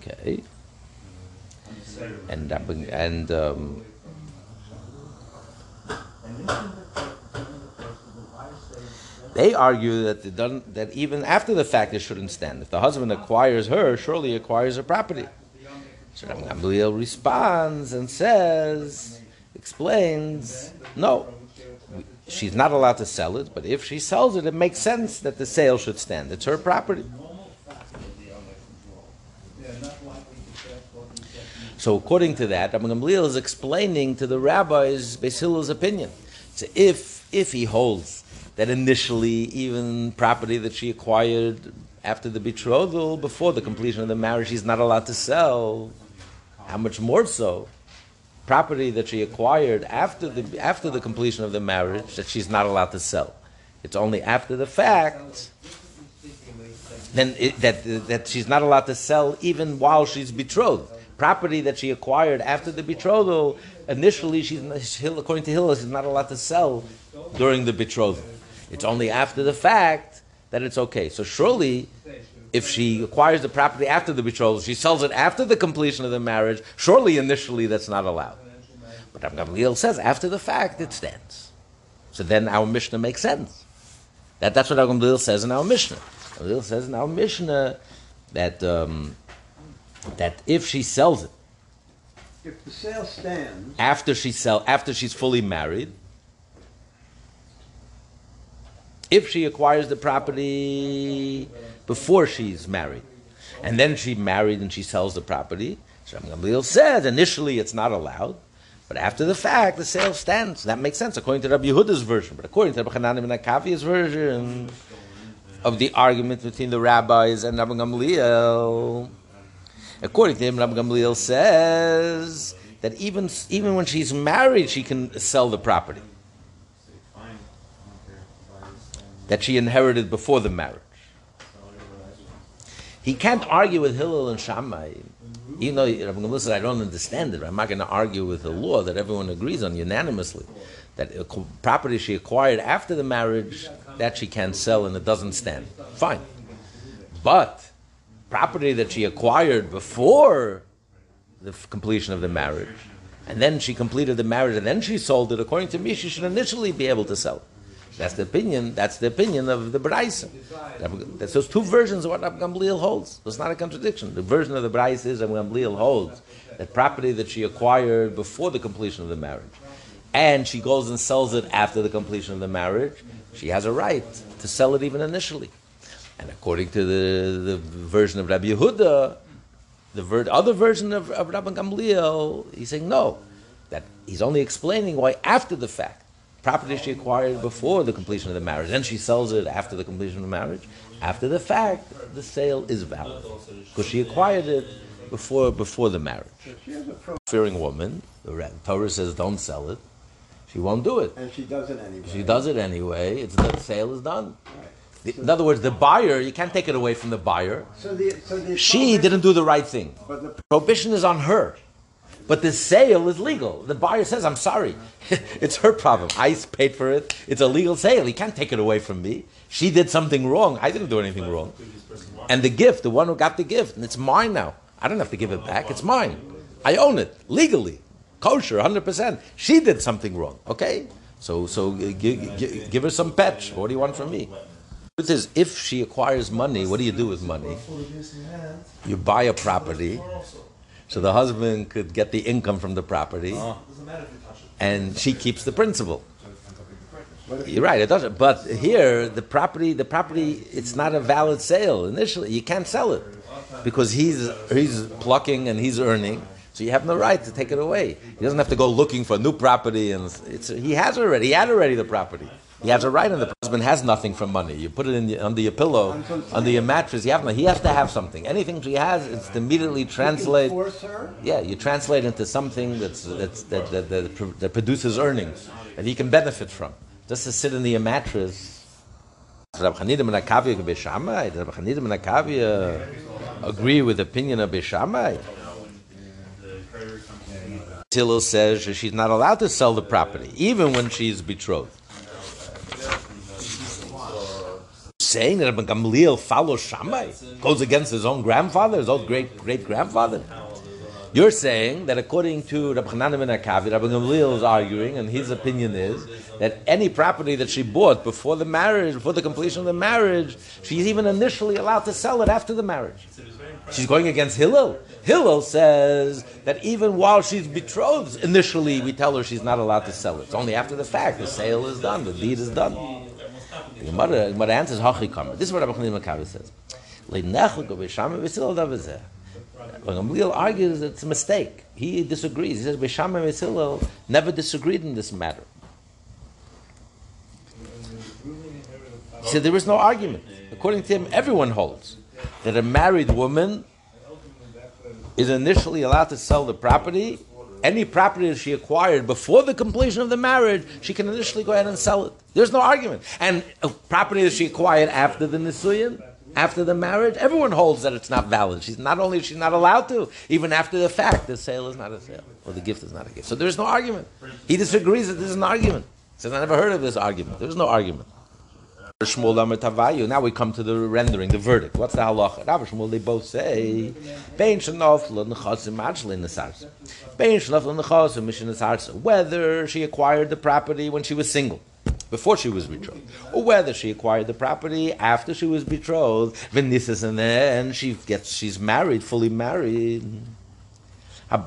Okay. And bring- and um, they argue that that even after the fact it shouldn't stand. If the husband acquires her, surely acquires her property. So Gamliel responds and says, explains, no, she's not allowed to sell it, but if she sells it, it makes sense that the sale should stand. It's her property. So according to that, Rabbi Gamliel is explaining to the rabbis Hillel's opinion. So if if he holds that initially even property that she acquired after the betrothal, before the completion of the marriage, she's not allowed to sell, how much more so? Property that she acquired after the after the completion of the marriage that she's not allowed to sell. It's only after the fact then it, that that she's not allowed to sell even while she's betrothed. Property that she acquired after the betrothal, initially she's according to Hillel, she's not allowed to sell during the betrothal. It's only after the fact that it's okay. So surely, if she acquires the property after the betrothal, she sells it after the completion of the marriage. Surely, initially, that's not allowed. But Rabbi Gamliel says after the fact it stands. So then our Mishnah makes sense. That, that's what Rabbi Gamliel says in our Mishnah. Gamliel says in our Mishnah that um, that if she sells it If the sale stands, after she sell after she's fully married, if she acquires the property before she's married, and then she married and she sells the property, so Gamliel says initially it's not allowed, but after the fact the sale stands. That makes sense according to Rabbi Yehuda's version, but according to Rabbi Hanan ben Akavia's version of the argument between the rabbis and Rabbi Gamliel. According to him, Rabbi Gamliel says that even even when she's married, she can sell the property that she inherited before the marriage. He can't argue with Hillel and Shammai. Even though Rabbi Gamliel said, I don't understand it, I'm not going to argue with the law that everyone agrees on unanimously. That property she acquired after the marriage, that she can sell and it doesn't stand. Fine. But property that she acquired before the completion of the marriage, and then she completed the marriage and then she sold it, according to me, she should initially be able to sell it. That's the opinion. That's the opinion of the Braisa. That's those two versions of what Rabbi Gamliel holds. It's not a contradiction. The version of the Braisa is Rabbi Gamliel holds that property that she acquired before the completion of the marriage, and she goes and sells it after the completion of the marriage, she has a right to sell it even initially. And according to the, the version of Rabbi Yehuda, the ver- other version of, of Rabbi Gamliel, he's saying no, that he's only explaining why after the fact, property she acquired before the completion of the marriage, then she sells it after the completion of the marriage. After the fact, the sale is valid because she acquired it before before the marriage. if she has a pro, Fearing woman, the Torah says don't sell it. She won't do it. and she does it anyway. She does it anyway. It's the sale is done. Right. The- In other words, the buyer you can't take it away from the buyer. So the, so the She didn't do the right thing. But the Prohibition is on her. But the sale is legal. The buyer says, I'm sorry. it's her problem. I paid for it. It's a legal sale. He can't take it away from me. She did something wrong. I didn't do anything wrong. And the gift, the one who got the gift, and it's mine now. I don't have to give it back. It's mine. I own it legally. Kosher, 100%. She did something wrong. Okay? So, so gi- gi- give her some patch. What do you want from me? Truth is, if she acquires money, what do you do with money? You buy a property, so the husband could get the income from the property, oh. and she keeps the principal. You're right. It doesn't. But here, the property, the property, it's not a valid sale initially. You can't sell it because he's he's plucking and he's earning. So you have no right to take it away. He doesn't have to go looking for new property, and it's, he has already. He had already the property. He has a right on the husband has nothing from money. You put it in the, under your pillow, under your mattress. You have no, He has to have something. Anything she has, it's to immediately translate. Yeah, you translate into something that's, that's, that, that, that, that produces earnings that he can benefit from. just to sit in the mattress. Chanidim and Akavia Beis Shammai? Did Rab and Akavia agree with the opinion of Beis Shammai? The creditor comes to me. Hillel says she's not allowed to sell the property, even when she's betrothed. Saying that Rabbi Gamliel follows Shammai, goes against his own grandfather, his own great great grandfather. You're saying that according to Rabbi Chanan ben Akavi, Rabbi Gamliel is arguing, and his opinion is that any property that she bought before the marriage, before the completion of the marriage, she's even initially allowed to sell it after the marriage. She's going against Hillel. Hillel says that even while she's betrothed, initially we tell her she's not allowed to sell it. It's only after the fact the sale is done, the deed is done. The Gemara, Gemara answers. This is what Rabbi Chanan Makavi says. Gamliel argues it's a mistake. He disagrees. He says Beis Shammai and never disagreed in this matter. He said there is no argument. According to him, everyone holds that a married woman is initially allowed to sell the property. Any property that she acquired before the completion of the marriage, she can initially go ahead and sell it. There's no argument. And property that she acquired after the Nisuyin, after the marriage, everyone holds that it's not valid. She's not only she's not allowed to, even after the fact, the sale is not a sale, or the gift is not a gift. So there's no argument. He disagrees that this is an argument. He says, I never heard of this argument. There's no argument. Shmuel. Now we come to the rendering, the verdict. What's the halacha? Rav Shmuel, they both say, Bein shenofla nechasim majli nesarsa. Bein shenofla nechasim mishin nesarsa. Whether she acquired the property when she was single, before she was betrothed, or whether she acquired the property after she was betrothed, v'nisas, and then she gets, she's married, fully married. The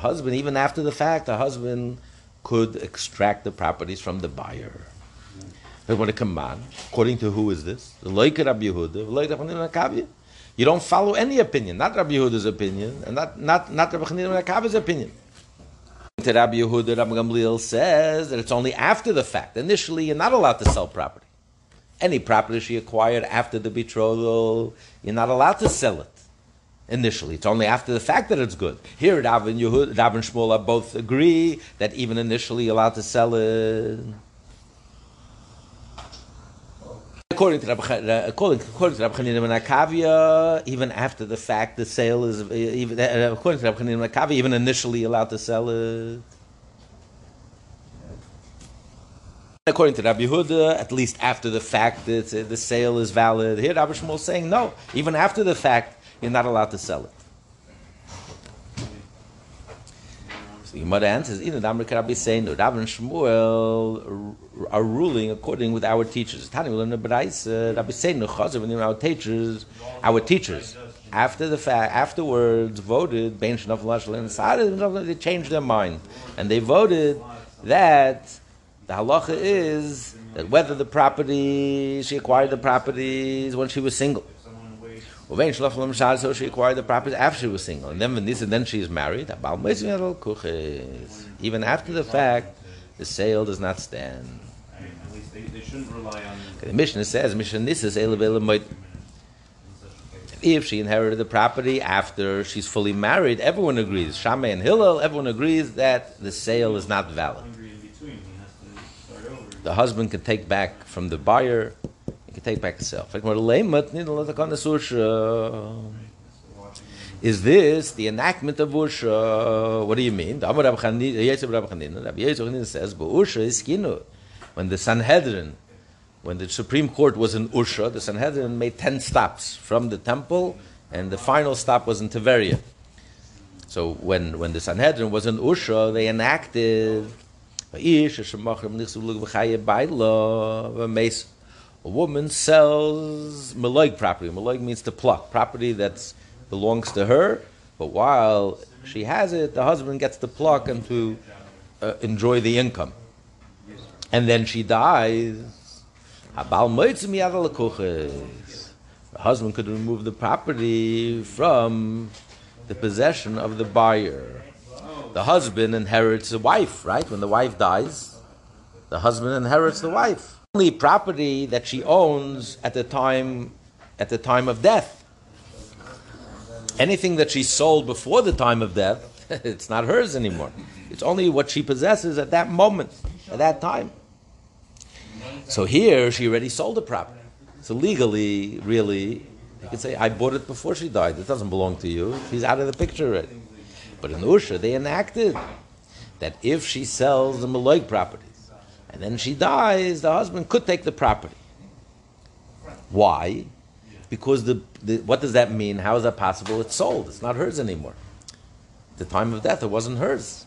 husband, even after the fact, the husband could extract the properties from the buyer. When it come on, according to who is this? Yehuda. You don't follow any opinion, not Rabbi Yehuda's opinion, and not not not Rabbi Chanan Akavi's opinion. To Rabbi Yehuda, Rabbi Gamliel says that it's only after the fact. Initially, you're not allowed to sell property. Any property she acquired after the betrothal, you're not allowed to sell it. Initially, it's only after the fact that it's good. Here, Rav and Yehud, Rav and Shmuel both agree that even initially you're allowed to sell it. According to Rabbi, Cha- according, according to Rabbi Chanina ben Akavia, even after the fact, the sale is even uh, according to Rabbi Chanina ben Akavia, even initially allowed to sell it. According to Rabbi Yehuda, at least after the fact, that uh, the sale is valid. Here, Rabbi Shmuel is saying no, even after the fact, you're not allowed to sell it. The Gemara answers, even the Amrik Rabbi saying, Rabbi and Shmuel are ruling according with our teachers. Tani will learn the Rabbi saying, Chazav, our teachers, our teachers, after the fact, afterwards voted, Ben Shnaf they changed their mind. And they voted that the halacha is that whether the property, she acquired the properties when she was single. So she acquired the property after she was single, and then when this and then she is married. Even after the fact, the sale does not stand. On The Mishnah says. If she inherited the property after she's fully married, everyone agrees. Shammai and Hillel, everyone agrees that the sale is not valid. The husband can take back from the buyer. Can take back himself. Is this the enactment of Usha? What do you mean? Rabbi says, "Usha is kinu." When the Sanhedrin, when the Supreme Court was in Usha, the Sanhedrin made ten stops from the temple, and the final stop was in Tiberia. So when, when the Sanhedrin was in Usha, they enacted A woman sells maloig property. Maloig means to pluck property that belongs to her, but while she has it, the husband gets to pluck and to uh, enjoy the income. And then she dies. The husband could remove the property from the possession of the buyer. The husband inherits the wife, right? When the wife dies, the husband inherits the wife. Only property that she owns at the time at the time of death. Anything that she sold before the time of death, it's not hers anymore. It's only what she possesses at that moment, at that time. So here, she already sold the property. So legally, really, you could say, I bought it before she died. It doesn't belong to you. She's out of the picture already. But in Usha, they enacted that if she sells the Maloik properties and then she dies, the husband could take the property. Why? Because the, the what does that mean? How is that possible? It's sold. It's not hers anymore. At the time of death, it wasn't hers.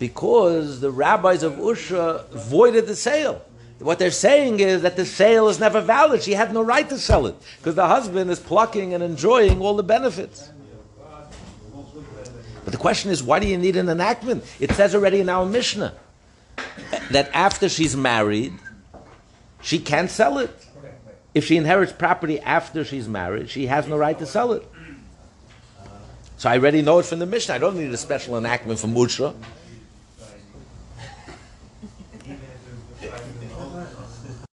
Because the rabbis of Usha voided the sale. What they're saying is that the sale is never valid. She had no right to sell it because the husband is plucking and enjoying all the benefits. But the question is, why do you need an enactment? It says already in our Mishnah that after she's married, she can't sell it. If she inherits property after she's married, she has no right to sell it. So I already know it from the Mishnah. I don't need a special enactment from Usha.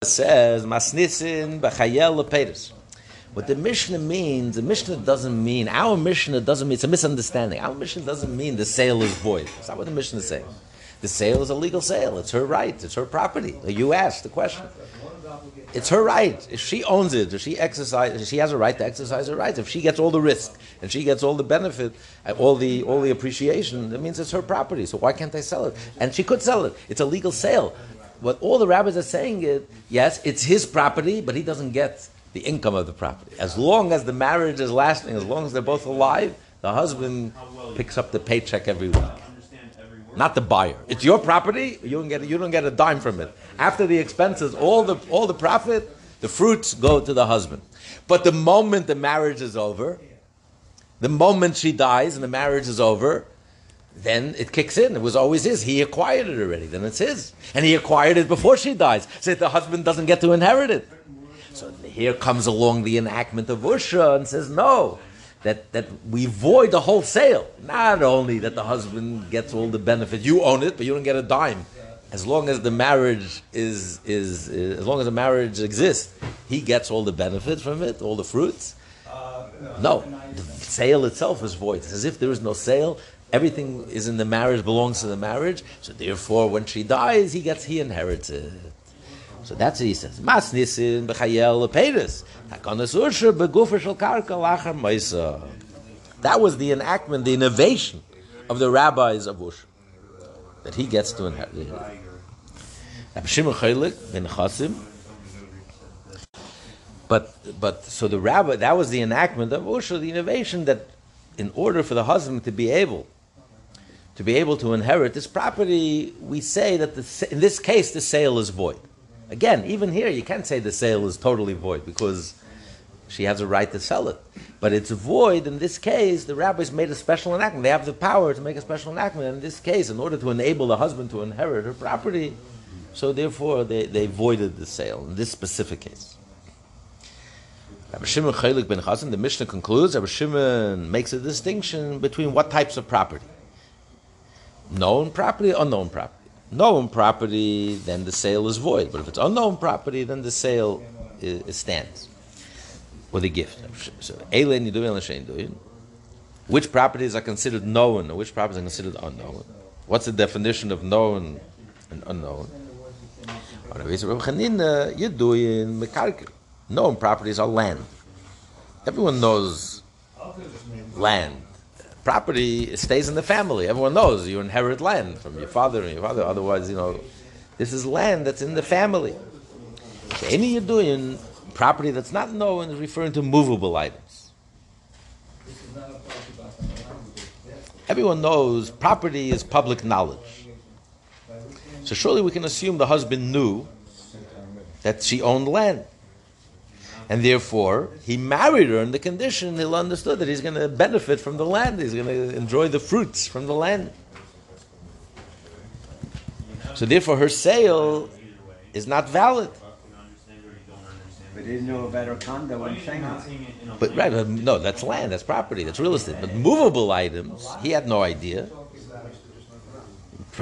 Says Masnisin b'chayel lepedes. What the Mishnah means, the Mishnah doesn't mean our Mishnah doesn't mean it's a misunderstanding. Our Mishnah doesn't mean the sale is void. That's not what the Mishnah is saying. The sale is a legal sale. It's her right. It's her property. You asked the question. It's her right. If she owns it, if she exercises, she has a right to exercise her rights. If she gets all the risk and she gets all the benefit, uh, all the all the appreciation, that means it's her property. So why can't they sell it? And she could sell it. It's a legal sale. What all the rabbis are saying is, yes, it's his property, but he doesn't get the income of the property. As long as the marriage is lasting, as long as they're both alive, the husband picks up the paycheck every week. Not the buyer. It's your property. You don't get you don't get a dime from it. After the expenses, all the all the profit, the fruits go to the husband. But the moment the marriage is over, the moment she dies and the marriage is over, then it kicks in. It was always his. He acquired it already. Then it's his, and he acquired it before she dies. So the husband doesn't get to inherit it. So here comes along the enactment of Usha and says no. That, that we void the whole sale. Not only that the husband gets all the benefit, you own it, but you don't get a dime. As long as the marriage is, is, is as long as the marriage exists, he gets all the benefits from it, all the fruits. No, the sale itself is void. It's as if there is no sale. Everything is in the marriage, belongs to the marriage. So therefore, when she dies, he gets, he inherits it. So that's what he says. Mas nisin b'chayel lepedus. Takonas Usha begufer shel karka lachar. That was the enactment, the innovation of the rabbis of Usha. That he gets to inherit. Rabbi Shimon Chaylik ben Chasim. But, but, so the rabbi, that was the enactment of Usha, the innovation that in order for the husband to be able to be able to inherit this property, we say that the, in this case the sale is void. Again, even here you can't say the sale is totally void because she has a right to sell it. But it's void in this case. The rabbis made a special enactment. They have the power to make a special enactment. In this case, in order to enable the husband to inherit her property, so therefore they, they voided the sale in this specific case. Rabbi Shimon Chaylik ben Chazan, the Mishnah concludes, Rabbi Shimon makes a distinction between what types of property. Known property, unknown property. Known property, then the sale is void. But if it's unknown property, then the sale i- i- stands. Or the gift. So. Which properties are considered known or which properties are considered unknown? What's the definition of known and unknown? Uh, Mekarkir. Known properties are land. Everyone knows land. Property stays in the family. Everyone knows you inherit land from your father and your father. Otherwise, you know, this is land that's in the family. So any you're doing property that's not known is referring to movable items. Everyone knows property is public knowledge. So surely we can assume the husband knew that she owned land. And therefore, he married her in the condition he'll understood that he's going to benefit from the land. He's going to enjoy the fruits from the land. So therefore, her sale is not valid. You understand or you don't understand. But he about her condo in Shanghai. seeing it in a But right, no, that's land, that's property, that's real estate. But movable items, he had no idea.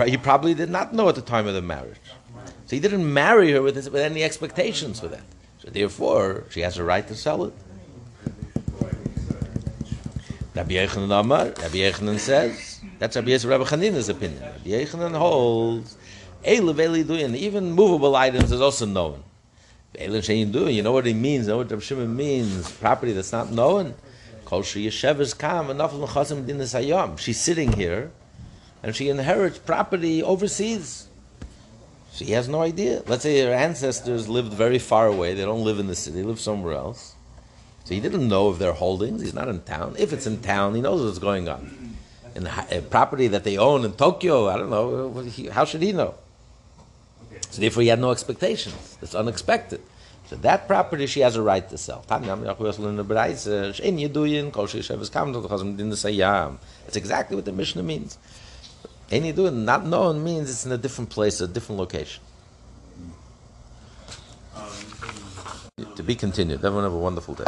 He probably did not know at the time of the marriage. So he didn't marry her with, his, with any expectations for that. Therefore, she has a right to sell it. Rabbi Yechanan Amar, Rabbi Yechanan says, That's Rabbi Yisrael Rabbi Chanina's opinion. Rabbi Yechanan holds, even movable items is also known. You know what he means, you know what Rabbi Shimon means, property that's not known. Hayom. She's sitting here, and she inherits property overseas. She has no idea. Let's say her ancestors lived very far away, they don't live in the city, they live somewhere else. So he didn't know of their holdings, he's not in town. If it's in town, he knows what's going on. Hi- a property that they own in Tokyo, I don't know, how should he know? So therefore, he had no expectations. It's unexpected. So that property she has a right to sell. It's exactly what the Mishnah means. Any do not known means it's in a different place, a different location. Um, To be continued. Everyone have a wonderful day.